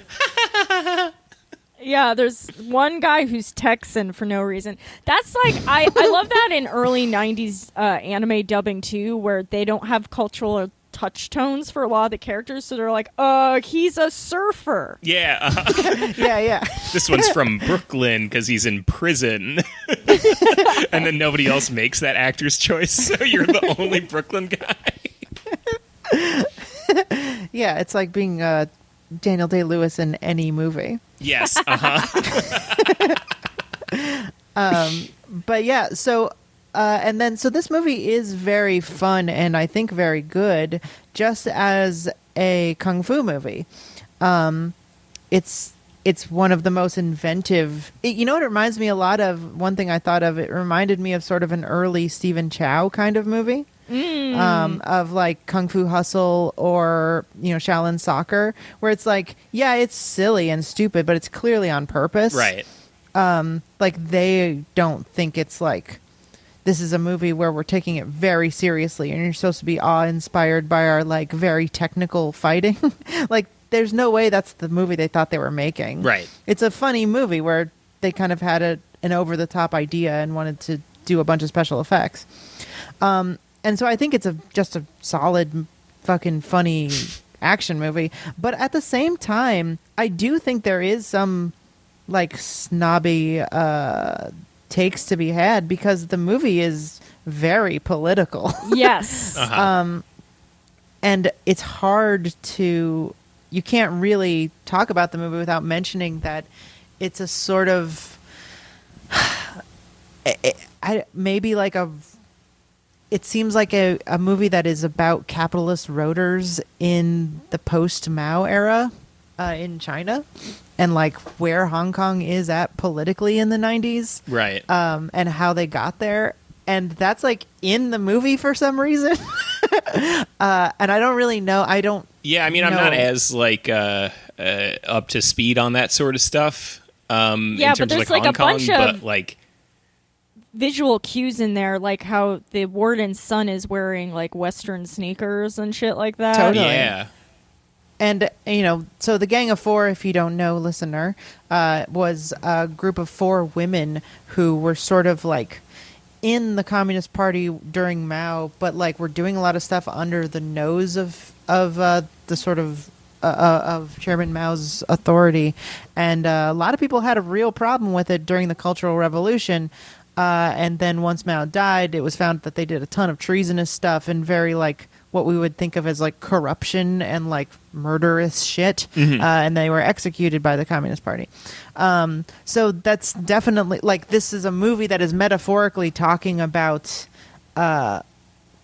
yeah, there's one guy who's Texan for no reason. That's like I, I love that in early '90s uh, anime dubbing too, where they don't have cultural touch tones for a lot of the characters, so they're like, "Uh, he's a surfer." yeah. yeah yeah this one's from Brooklyn because he's in prison, and then nobody else makes that actor's choice. So you're the only Brooklyn guy. yeah it's like being uh daniel day lewis in any movie Yes. Uh huh. but yeah, so uh, and then so this movie is very fun and I think very good, just as a kung fu movie. Um, it's it's one of the most inventive. It, you know what it reminds me a lot of? One thing I thought of. It reminded me of sort of an early Stephen Chow kind of movie. Um, of like Kung Fu Hustle or you know Shaolin Soccer, where it's like, yeah, it's silly and stupid, but it's clearly on purpose right. like they don't think it's like this is a movie where we're taking it very seriously and you're supposed to be awe inspired by our like very technical fighting. Like there's no way that's the movie they thought they were making. Right. it's a funny movie where they kind of had a, an over the top idea and wanted to do a bunch of special effects. Um and so i think it's a just a solid fucking funny action movie. But at the same time i do think there is some like snobby uh takes to be had because the movie is very political Yes. Uh-huh. and it's hard to you can't really talk about the movie without mentioning that it's a sort of I, I, maybe like a it seems like a, a movie that is about capitalist roaders in the post Mao era uh, in China and like where Hong Kong is at politically in the 90s Right. um, and how they got there. And that's like in the movie for some reason. uh, and I don't really know. I don't. yeah. I mean, I'm not as like uh, uh, up to speed on that sort of stuff. Um, Yeah, in but terms of there's, like like, Hong a bunch Kong, of- but like Visual cues in there, like how the warden's son is wearing like Western sneakers and shit like that. Totally. yeah. And, you know, so the Gang of Four, if you don't know, listener, uh, was a group of four women who were sort of like in the Communist Party during Mao, but like we're doing a lot of stuff under the nose of of uh, the sort of uh, uh, of Chairman Mao's authority, and uh, a lot of people had a real problem with it during the Cultural Revolution. Uh, and then once Mao died, it was found that they did a ton of treasonous stuff and very like what we would think of as like corruption and like murderous shit, uh, and they were executed by the Communist Party. Um, so that's definitely like this is a movie that is metaphorically talking about uh,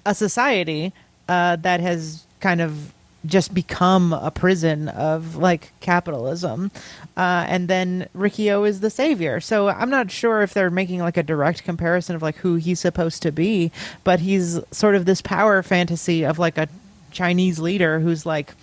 a society uh, that has kind of just become a prison of like capitalism. Uh, and then Riki-Oh is the savior. So I'm not sure if they're making like a direct comparison of like who he's supposed to be, but he's sort of this power fantasy of like a Chinese leader who's like,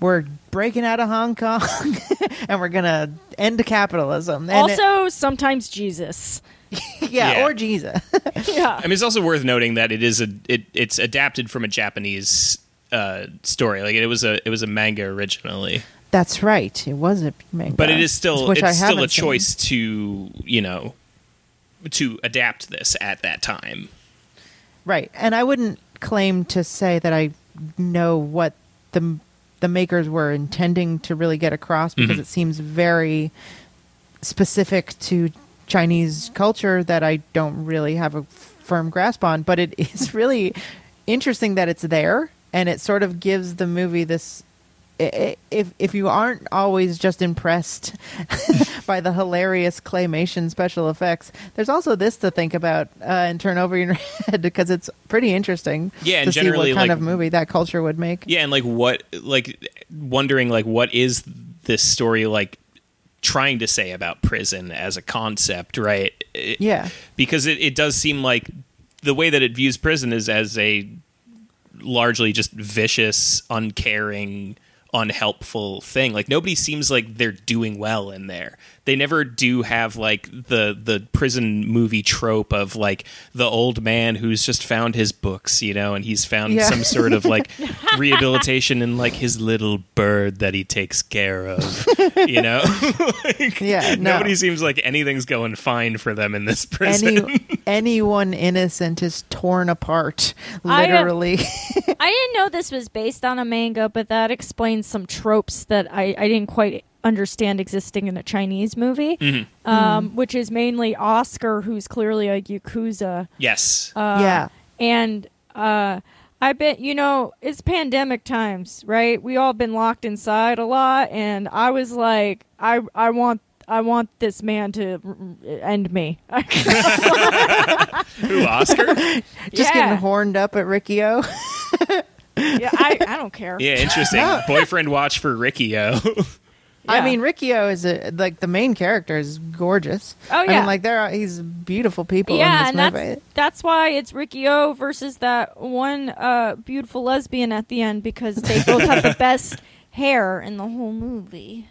we're breaking out of Hong Kong and we're gonna end capitalism. And it- also, sometimes Jesus. yeah, Yeah. or Jesus. Yeah. I mean, it's also worth noting that it is a it, it's adapted from a Japanese uh, story. Like it was a it was a manga originally, That's right. It was a manga, but it is still it's still a haven't seen. choice to you know to adapt this at that time. Right. And I wouldn't claim to say that I know what the the makers were intending to really get across because Mhm. it seems very specific to Chinese culture that I don't really have a firm grasp on, but it is really interesting that it's there and it sort of gives the movie this if if you aren't always just impressed by the hilarious claymation special effects, there's also this to think about uh, and turn over your head because it's pretty interesting. Yeah, and to see generally, what kind like- of movie that culture would make. Yeah, and like what like wondering like what is this story like trying to say about prison as a concept, right? It- Yeah. because it, it does seem like the way that it views prison is as a largely just vicious, uncaring, unhelpful thing. Like nobody seems like they're doing well in there. They never do have like the the prison movie trope of like the old man who's just found his books, you know, and he's found Yeah. some sort of like rehabilitation in like his little bird that he takes care of, you know. Like, Yeah, no. Nobody seems like anything's going fine for them in this prison. Any anyone innocent is torn apart, I, uh, literally. I didn't know this was based on a manga, but that explains some tropes that I, I didn't quite understand existing in a Chinese movie, Mm-hmm. um, which is mainly Oscar, who's clearly a yakuza, yes. uh, yeah. and uh, I bet you know it's pandemic times, right? We all been locked inside a lot, and I was like, I I want. I want this man to r- r- end me. Who Oscar? Just yeah. getting horned up at Riki-Oh. yeah, I, I don't care. Yeah, interesting. Boyfriend watch for Riki-Oh. I mean, Riki-Oh is a, like the main character is gorgeous. Oh, yeah, I mean, like there are he's beautiful people yeah, in and movie. that's that's why it's Riki-Oh versus that one uh, beautiful lesbian at the end because they both have the best hair in the whole movie.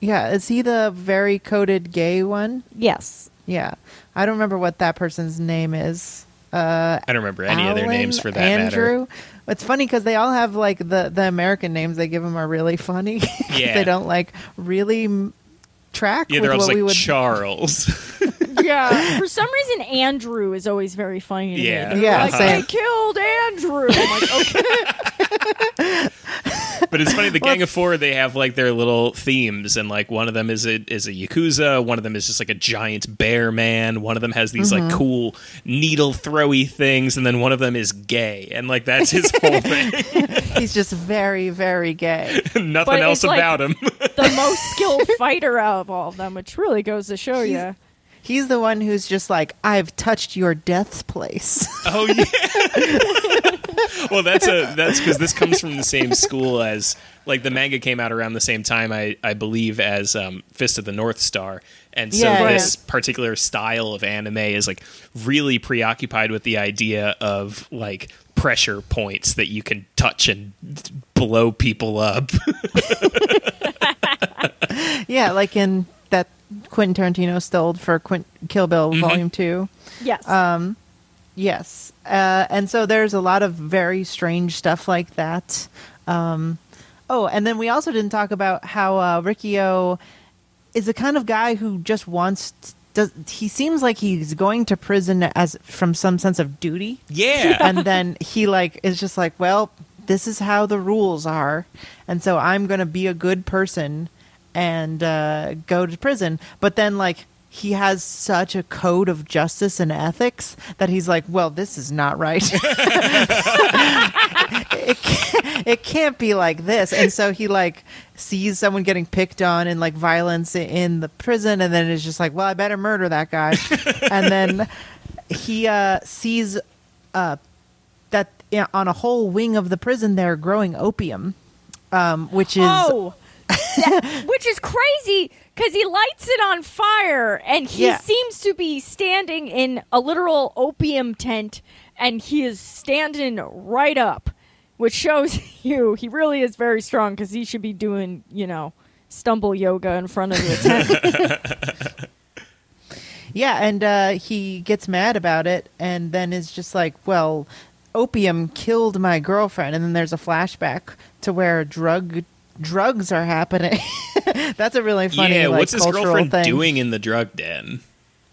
Yeah, is he the very coded gay one? Yes. Yeah, I don't remember what that person's name is. Uh, I don't remember any of their names for that Andrew. matter. It's funny because they all have like the the American names they give them are really funny. Yeah. they don't like really track Yeah, they're all what just we like would. Yeah. For some reason, Andrew is always very funny. To Yeah. Me. They're Yeah, Like, same. I killed Andrew. I'm like, okay. but it's funny. The Gang of Four they have like their little themes, and like one of them is a is a yakuza. One of them is just like a giant bear man. One of them has these Mm-hmm. like cool needle throwy things, and then one of them is gay, and like that's his whole thing. He's just very very gay. Nothing But else it's like- about him. the most skilled fighter out of all of them, which really goes to show you. He's the one who's just like I've touched your death's place. Oh yeah. well, that's a that's because this comes from the same school as like the manga came out around the same time I I believe as um, Fist of the North Star, and so Yeah, this particular style of anime is like really preoccupied with the idea of like pressure points that you can touch and blow people up. yeah, like in that Quentin Tarantino stole for Quint- Kill Bill Mm-hmm. Volume Two. Yes. Yes. Uh, and so there's a lot of very strange stuff like that. Um, oh, and then we also didn't talk about how uh, Riki-Oh is the kind of guy who just wants t- does he seems like he's going to prison as from some sense of duty Yeah. and then he like is just like well this is how the rules are and so i'm going to be a good person and uh, go to prison but then like he has such a code of justice and ethics that he's like well this is not right. It, can't, it can't be like this. And so he like sees someone getting picked on and like violence in the prison and then is just like well i better murder that guy. And then he uh sees uh that yeah, on a whole wing of the prison they're growing opium um which is Oh, that- which is crazy because he lights it on fire and he Yeah. seems to be standing in a literal opium tent and he is standing right up, which shows you he really is very strong because he should be doing, you know, stumble yoga in front of the tent. Yeah, and uh, he gets mad about it, and then is just like, "Well, opium killed my girlfriend," and then there's a flashback to where drug drugs are happening. That's a really funny, yeah, like, what's his cultural girlfriend thing. doing in the drug den?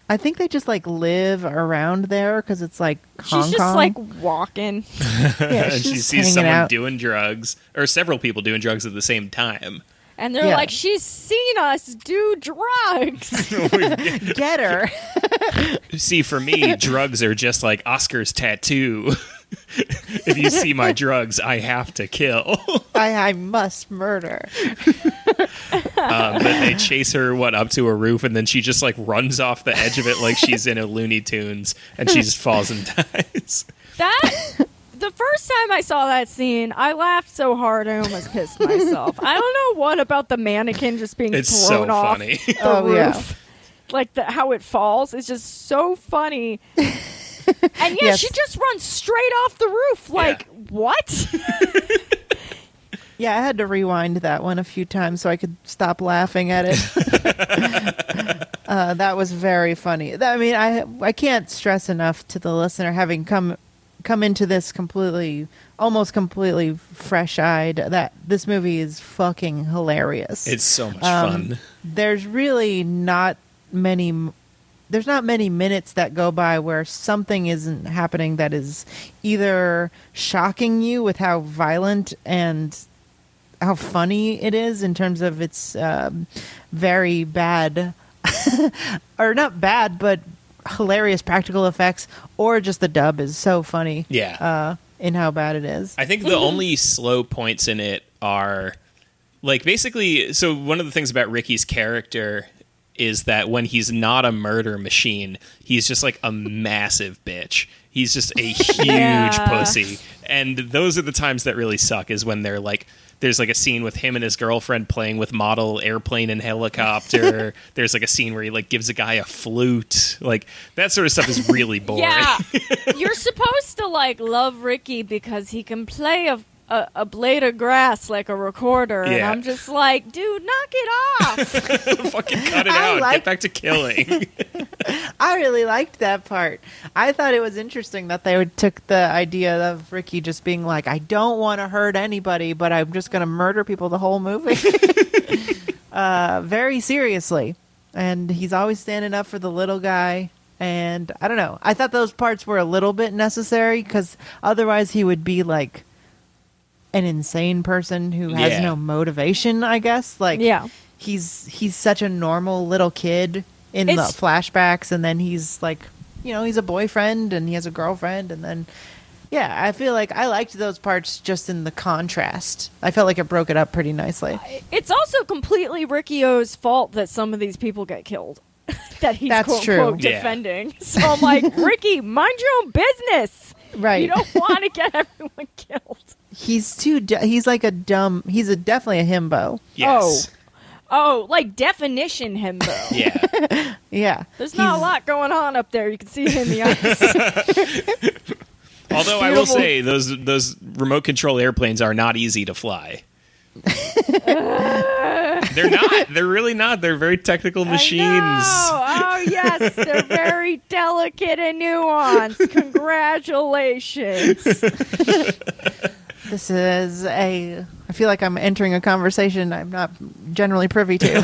I think they just like live around there because it's like Hong She's just Kong. like walking. yeah, and she sees someone out. doing drugs, or several people doing drugs at the same time. And they're Yeah. like, she's seen us do drugs. Get her. See, for me, drugs are just like Oscar's tattoo. if you see my drugs, I have to kill. I, I must murder. um, but they chase her what up to a roof, and then she just like runs off the edge of it like she's in a Looney Tunes, and she just falls and dies. That the first time I saw that scene, I laughed so hard I almost pissed myself. I don't know what about the mannequin just being It's so thrown off funny. the Oh, roof. yeah. Like the, how it falls is just so funny. And yeah, Yes. she just runs straight off the roof. Like what? Yeah, I had to rewind that one a few times so I could stop laughing at it. uh, that was very funny. I mean, I I can't stress enough to the listener having come come into this completely, almost completely fresh eyed that this movie is fucking hilarious. It's so much Um, fun. there's really not many there's not many minutes that go by where something isn't happening that is either shocking you with how violent and how funny it is in terms of its um, very bad or not bad but hilarious practical effects or just the dub is so funny Yeah. uh, in how bad it is I think the only slow points in it are like basically so one of the things about Ricky's character is that when he's not a murder machine, he's just like a massive bitch. He's just a huge Yeah. pussy. And those are the times that really suck is when they're like there's like a scene with him and his girlfriend playing with model airplane and helicopter. there's like a scene where he like gives a guy a flute. Like that sort of stuff is really boring. Yeah, you're supposed to like love Ricky because he can play a a, a blade of grass like a recorder, and I'm just like, dude, knock it off. Fucking cut it I out. Get back to killing. I really liked that part. I thought it was interesting that they took the idea of Ricky just being like, "I don't want to hurt anybody, but I'm just going to murder people the whole movie," uh, very seriously. And he's always standing up for the little guy. And I don't know. I thought those parts were a little bit necessary because otherwise he would be like an insane person who has Yeah. no motivation. I guess. Like, Yeah. he's he's such a normal little kid in It's- the flashbacks and then he's like you know he's a boyfriend and he has a girlfriend and then yeah i feel like i liked those parts just in the contrast i felt like it broke it up pretty nicely It's also completely Riki-Oh's fault that some of these people get killed. that he's That's quote true. unquote Yeah. defending. So I'm like, Ricky, mind your own business. Right You don't want to get everyone killed. he's too d- he's like a dumb he's a definitely a himbo yes. Oh, oh like definition himbo. Yeah. yeah There's not a lot going on up there. You can see it in the eyes. Although I will say those those remote control airplanes are not easy to fly. They're not. They're really not. They're very technical machines. Oh yes, they're very delicate and nuanced. Congratulations. this is a i feel like i'm entering a conversation i'm not generally privy to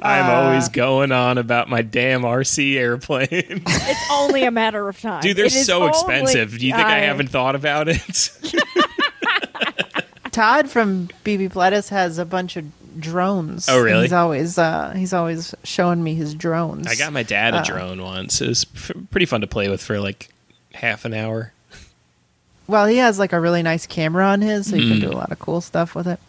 I'm Uh, always going on about my damn RC airplane. It's only a matter of time. Dude, they're It is so only- expensive. Do you think I I- haven't thought about it? Todd from BB Plettis has a bunch of drones. Oh, really? He's always uh, he's always showing me his drones. I got my dad a Uh, drone once. It was f- pretty fun to play with for like half an hour. Well, he has like a really nice camera on his, so you Mm. can do a lot of cool stuff with it.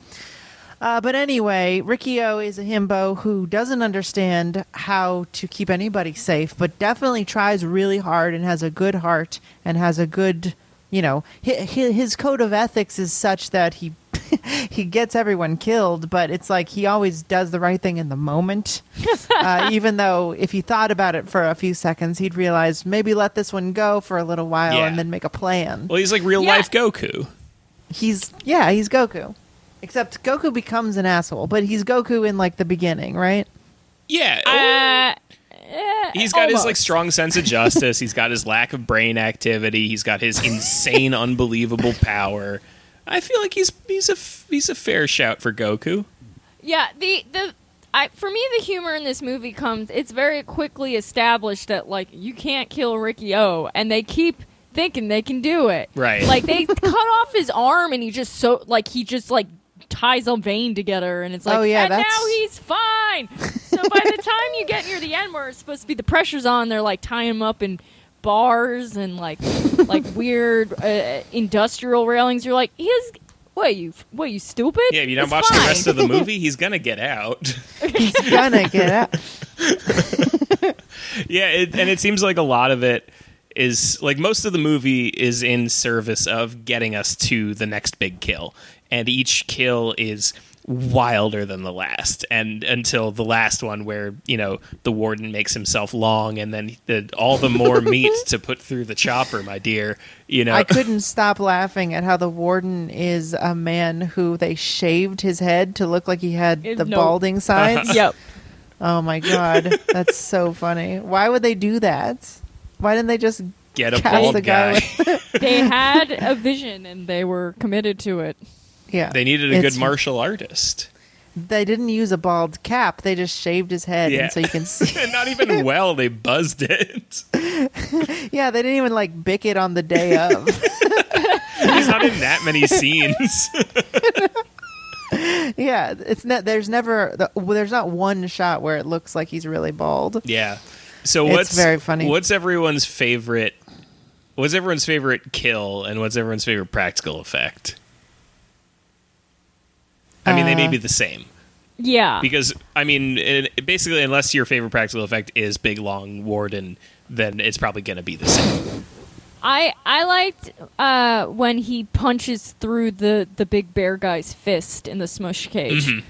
Uh, but anyway, Riki-Oh is a himbo who doesn't understand how to keep anybody safe, but definitely tries really hard and has a good heart and has a good, you know, his, his code of ethics is such that he he gets everyone killed, but it's like he always does the right thing in the moment. uh, even though if he thought about it for a few seconds, he'd realize maybe let this one go for a little while Yeah. and then make a plan. Well, he's like real Yeah. life Goku. He's yeah, he's Goku. Except Goku becomes an asshole, but he's Goku in like the beginning, right? Yeah. Uh, eh, He's got his like strong sense of justice. He's got his lack of brain activity. He's got his insane, unbelievable power. I feel like he's he's a he's a fair shout for Goku. Yeah, the the I for me the humor in this movie comes it's very quickly established that like you can't kill Riki-Oh and they keep thinking they can do it. Right. Like they cut off his arm and he just so like he just like ties a vein together and it's like Oh, yeah, and that's- now he's fine. so by the time you get near the end where it's supposed to be the pressure's on they're like tying him up in bars and like like weird uh, industrial railings you're like he's what you what you stupid Yeah, if you don't It's watch the rest of the movie, he's gonna get out. He's gonna get out. yeah, it, and it seems like a lot of it is like most of the movie is in service of getting us to the next big kill, and each kill is wilder than the last and until the last one where you know the warden makes himself long and then the, all the more meat to put through the chopper my dear you know I couldn't stop laughing at how the warden is a man who they shaved his head to look like he had It- the no. balding sides. yep Oh my god, that's so funny. Why would they do that? Why didn't they just get a cast bald the guy guy, they had a vision and they were committed to it. Yeah? they needed a It's- good martial artist They didn't use a bald cap. They just shaved his head, Yeah. and so you can see. and not even well they buzzed it yeah, they didn't even like bick it on the day of. he's not in that many scenes yeah, it's not. There's never. The, there's not one shot where it looks like he's really bald. Yeah. So It's what's very funny. What's everyone's favorite? What's everyone's favorite kill, and what's everyone's favorite practical effect? I mean, they may Uh, be the same Yeah. because I mean, it, basically, unless your favorite practical effect is Big Long Warden, then it's probably going to be the same. I I liked uh, when he punches through the, the big bear guy's fist in the smush cage. Mm-hmm.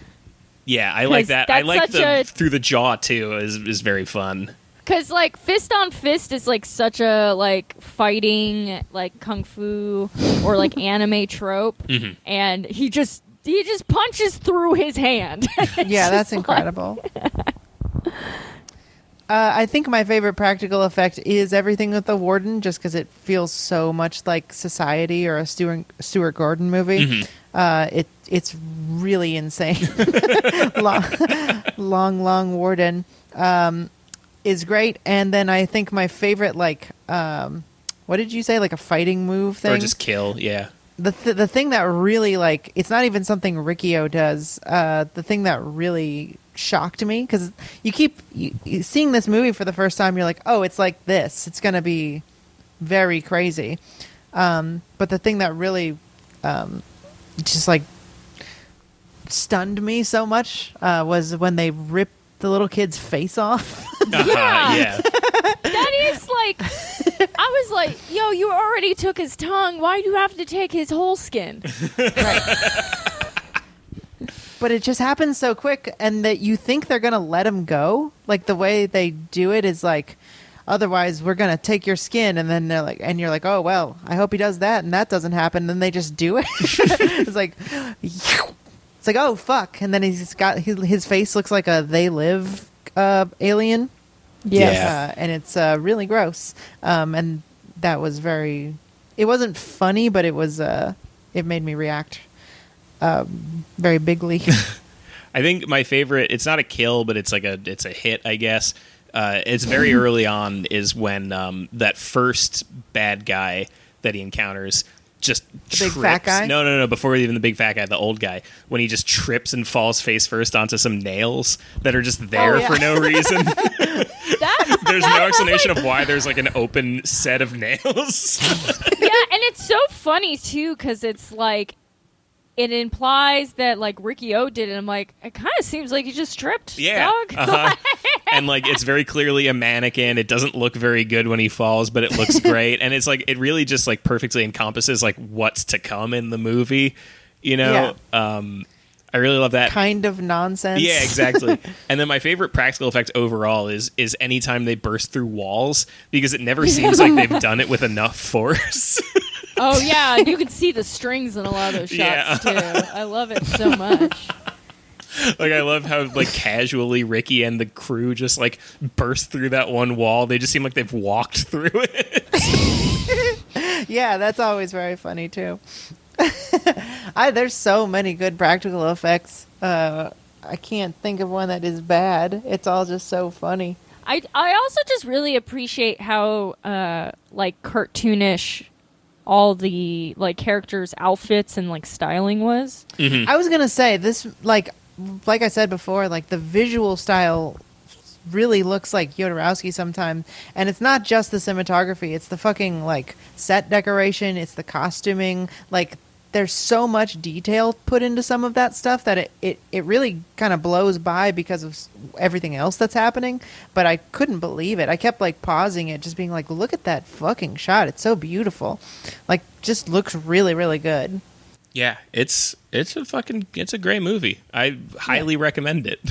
Yeah, I like that. I like the a- through the jaw too. is is very fun. Cause like fist on fist is like such a like fighting like kung fu or like anime trope, Mm-hmm. and he just he just punches through his hand. Yeah, that's just like- incredible. Uh, I think my favorite practical effect is everything with the warden, just because it feels so much like Society or a Stuart, Stuart Gordon movie. Mm-hmm. Uh, it it's really insane. long, long, long warden um, is great, and then I think my favorite, like, um, what did you say, like a fighting move thing? Or just kill. Yeah. The th- the thing that really like it's not even something Riki-Oh does. Uh, the thing that really shocked me because you keep you, you, seeing this movie for the first time, you're like, oh, it's like this. It's gonna be very crazy. Um, but the thing that really um, just like stunned me so much uh, was when they ripped the little kid's face off. Uh-huh, yeah. That is like, I was like, yo, you already took his tongue. Why do you have to take his whole skin? but it just happens so quick and that you think they're going to let him go like the way they do it is like otherwise we're going to take your skin and then they're like and you're like oh well i hope he does that and that doesn't happen then they just do it it's like it's like oh fuck and then he's got his, his face looks like a they live uh, alien Yes. uh, and it's uh, really gross um, and that was very it wasn't funny but it was uh, it made me react um, very bigly I think my favorite. It's not a kill, but it's like a it's a hit, I guess. Uh, it's very early on is when um, that first bad guy that he encounters just The big trips. fat guy? No, no, no. Before even the big fat guy, the old guy, when he just trips and falls face first onto some nails that are just there Oh, yeah. for no reason. That there's that no explanation like- of why there's like an open set of nails. yeah, and it's so funny too because it's like it implies that like Riki-Oh did it. I'm like, it kind of seems like he just tripped. Yeah. dog. Uh-huh. and like it's very clearly a mannequin. It doesn't look very good when he falls, but it looks great. and it's like it really just like perfectly encompasses like what's to come in the movie. You know? Um I really love that. Kind of nonsense. Yeah, exactly. and then my favorite practical effect overall is is anytime they burst through walls because it never seems like they've done it with enough force. Oh yeah, you can see the strings in a lot of those shots too. I love it so much. like I love how like casually Ricky and the crew just like burst through that one wall. They just seem like they've walked through it. yeah, that's always very funny too. I there's so many good practical effects. Uh, I can't think of one that is bad. It's all just so funny. I I also just really appreciate how uh like cartoonish all the like characters' outfits and like styling was. Mm-hmm. I was gonna say this, like, like I said before, like the visual style really looks like Jodorowsky sometimes, and it's not just the cinematography; it's the fucking like set decoration, it's the costuming. Like, there's so much detail put into some of that stuff that it it, it really kind of blows by because of everything else that's happening. But I couldn't believe it. I kept like pausing it, just being like, "Look at that fucking shot! It's so beautiful. Like, just looks really, really good." Yeah, it's it's a fucking it's a great movie. I highly recommend it.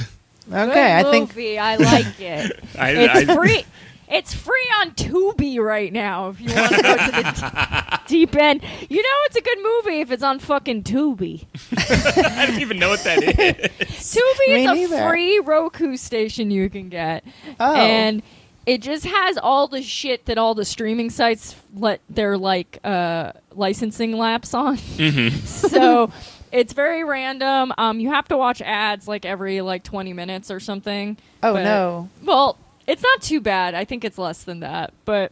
Okay, I Good think. I like it. I, It's I- free. It's free on Tubi right now. If you want to go to the d- deep end, you know it's a good movie if it's on fucking Tubi. I don't even know what that is. Tubi Me is a neither. free Roku station you can get, Oh. and it just has all the shit that all the streaming sites let their like uh, licensing laps on. so it's very random. Um, you have to watch ads like every like twenty minutes or something. Oh, But- no. Well, it's not too bad. I think it's less than that, but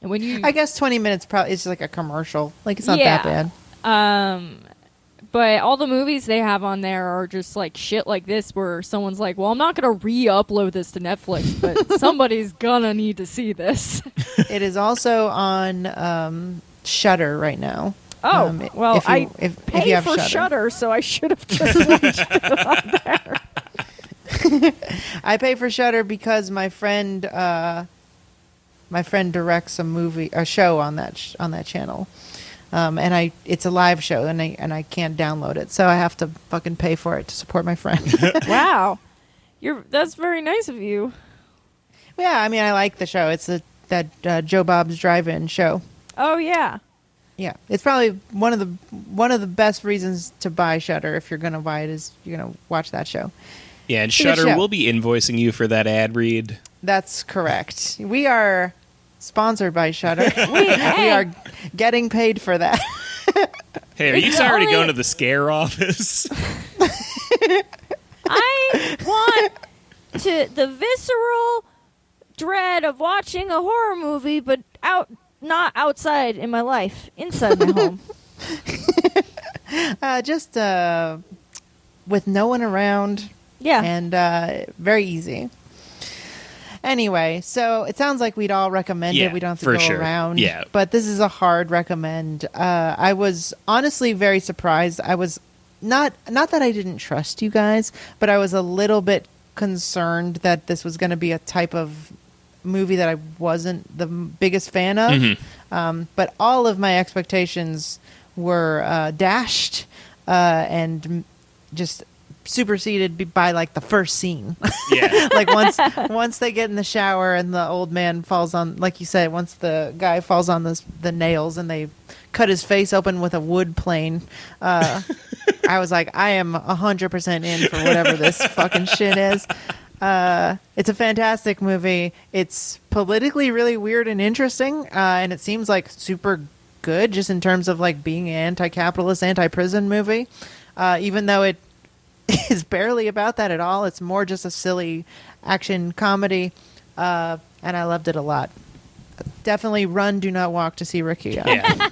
when you I guess 20 minutes probably is like a commercial. Like it's not Yeah. that bad. Um, but all the movies they have on there are just like shit like this, where someone's like, "Well, I'm not gonna re-upload this to Netflix, but somebody's gonna need to see this." it is also on um, Shudder right now. Oh, Um, well, if you, I if, if pay you have for Shudder. Shutter, so I should have just watched it on there. I pay for Shudder because my friend, uh, my friend directs a movie, a show on that sh- on that channel, um, and I it's a live show, and I and I can't download it, so I have to fucking pay for it to support my friend. Wow, you're that's very nice of you. yeah, I mean, I like the show. It's a that uh, Joe Bob's Drive-In show. Oh yeah, Yeah, it's probably one of the one of the best reasons to buy Shudder if you're gonna buy it is you're gonna watch that show. Yeah, and It's a good Shudder will be invoicing you for that ad read. That's correct. We are sponsored by Shudder. we, hey. are getting paid for that. Hey, are It's you the sorry to go into the scare office? I want to the visceral dread of watching a horror movie, but out not outside in my life, inside my home. Uh, just uh, with no one around Yeah. and uh, very easy. Anyway, so it sounds like we'd all recommend Yeah, it. We don't have to for go sure. around. Yeah. But this is a hard recommend. Uh, I was honestly very surprised. I was not not that I didn't trust you guys, but I was a little bit concerned that this was going to be a type of movie that I wasn't the biggest fan of. Mm-hmm. Um, but all of my expectations were uh, dashed uh, and just superseded by like the first scene. yeah. like once once they get in the shower and the old man falls on like you said once the guy falls on the the nails and they cut his face open with a wood plane uh i was like i am 100% in for whatever this fucking shit is uh it's a fantastic movie it's politically really weird and interesting uh and it seems like super good just in terms of like being an anti-capitalist anti-prison movie uh even though it is barely about that at all. It's more just a silly action comedy, uh, and I loved it a lot. Definitely run, do not walk to see Ricky. Yeah.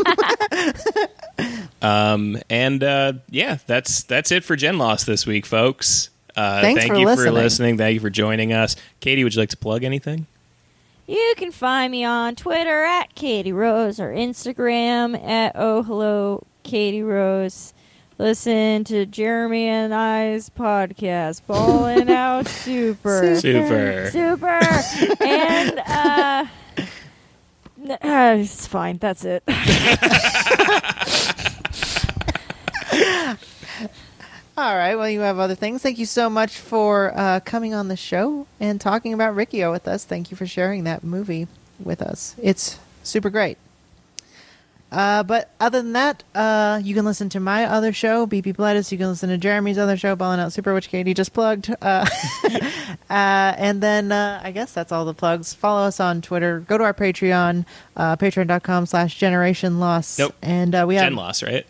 um, and uh, yeah, that's that's it for Gen Loss this week, folks. Uh, Thanks thank for you for listening. listening. Thank you for joining us. Katie, would you like to plug anything? You can find me on Twitter at Katie Rose or Instagram at Oh Hello Katie Rose. Listen to Jeremy and I's podcast, Ballin' Out Super. Super. Super. and uh, n- uh, it's fine. That's it. All right. Well, you have other things. Thank you so much for uh, coming on the show and talking about Riki-Oh with us. Thank you for sharing that movie with us. It's super great. Uh, but other than that, uh, you can listen to my other show, BP Bledis. You can listen to Jeremy's other show, Ballin' Out Super, which Katie just plugged. Uh, uh, and then uh, I guess that's all the plugs. Follow us on Twitter. Go to our Patreon, uh, patreon.com slash generation loss. Nope. And uh, we have Gen loss, right?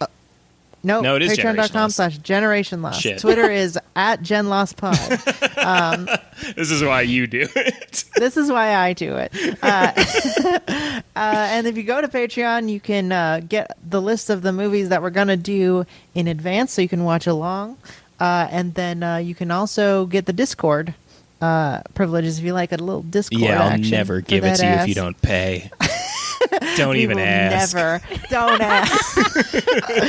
No, No, it is patreon.com slash generation lost. Shit. Twitter is at Gen Lost Pod. this is why you do it. this is why I do it. Uh, uh, and if you go to Patreon, you can uh, get the list of the movies that we're going to do in advance so you can watch along. Uh, and then uh, you can also get the Discord uh, privileges if you like a little Discord yeah, I'll never give it to you if you don't pay. don't even ask. Never. Don't ask.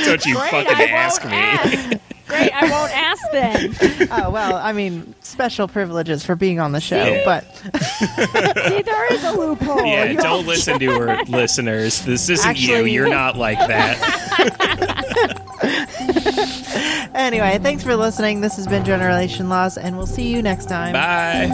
Don't you Great, fucking I ask me. ask. Great, I won't ask then. oh, well, I mean, special privileges for being on the show. Yeah. But See, there is a loophole. Yeah, You don't listen to our listeners. This isn't you. Actually- You're not like that. anyway, thanks for listening. This has been Generation Loss, and we'll see you next time. Bye.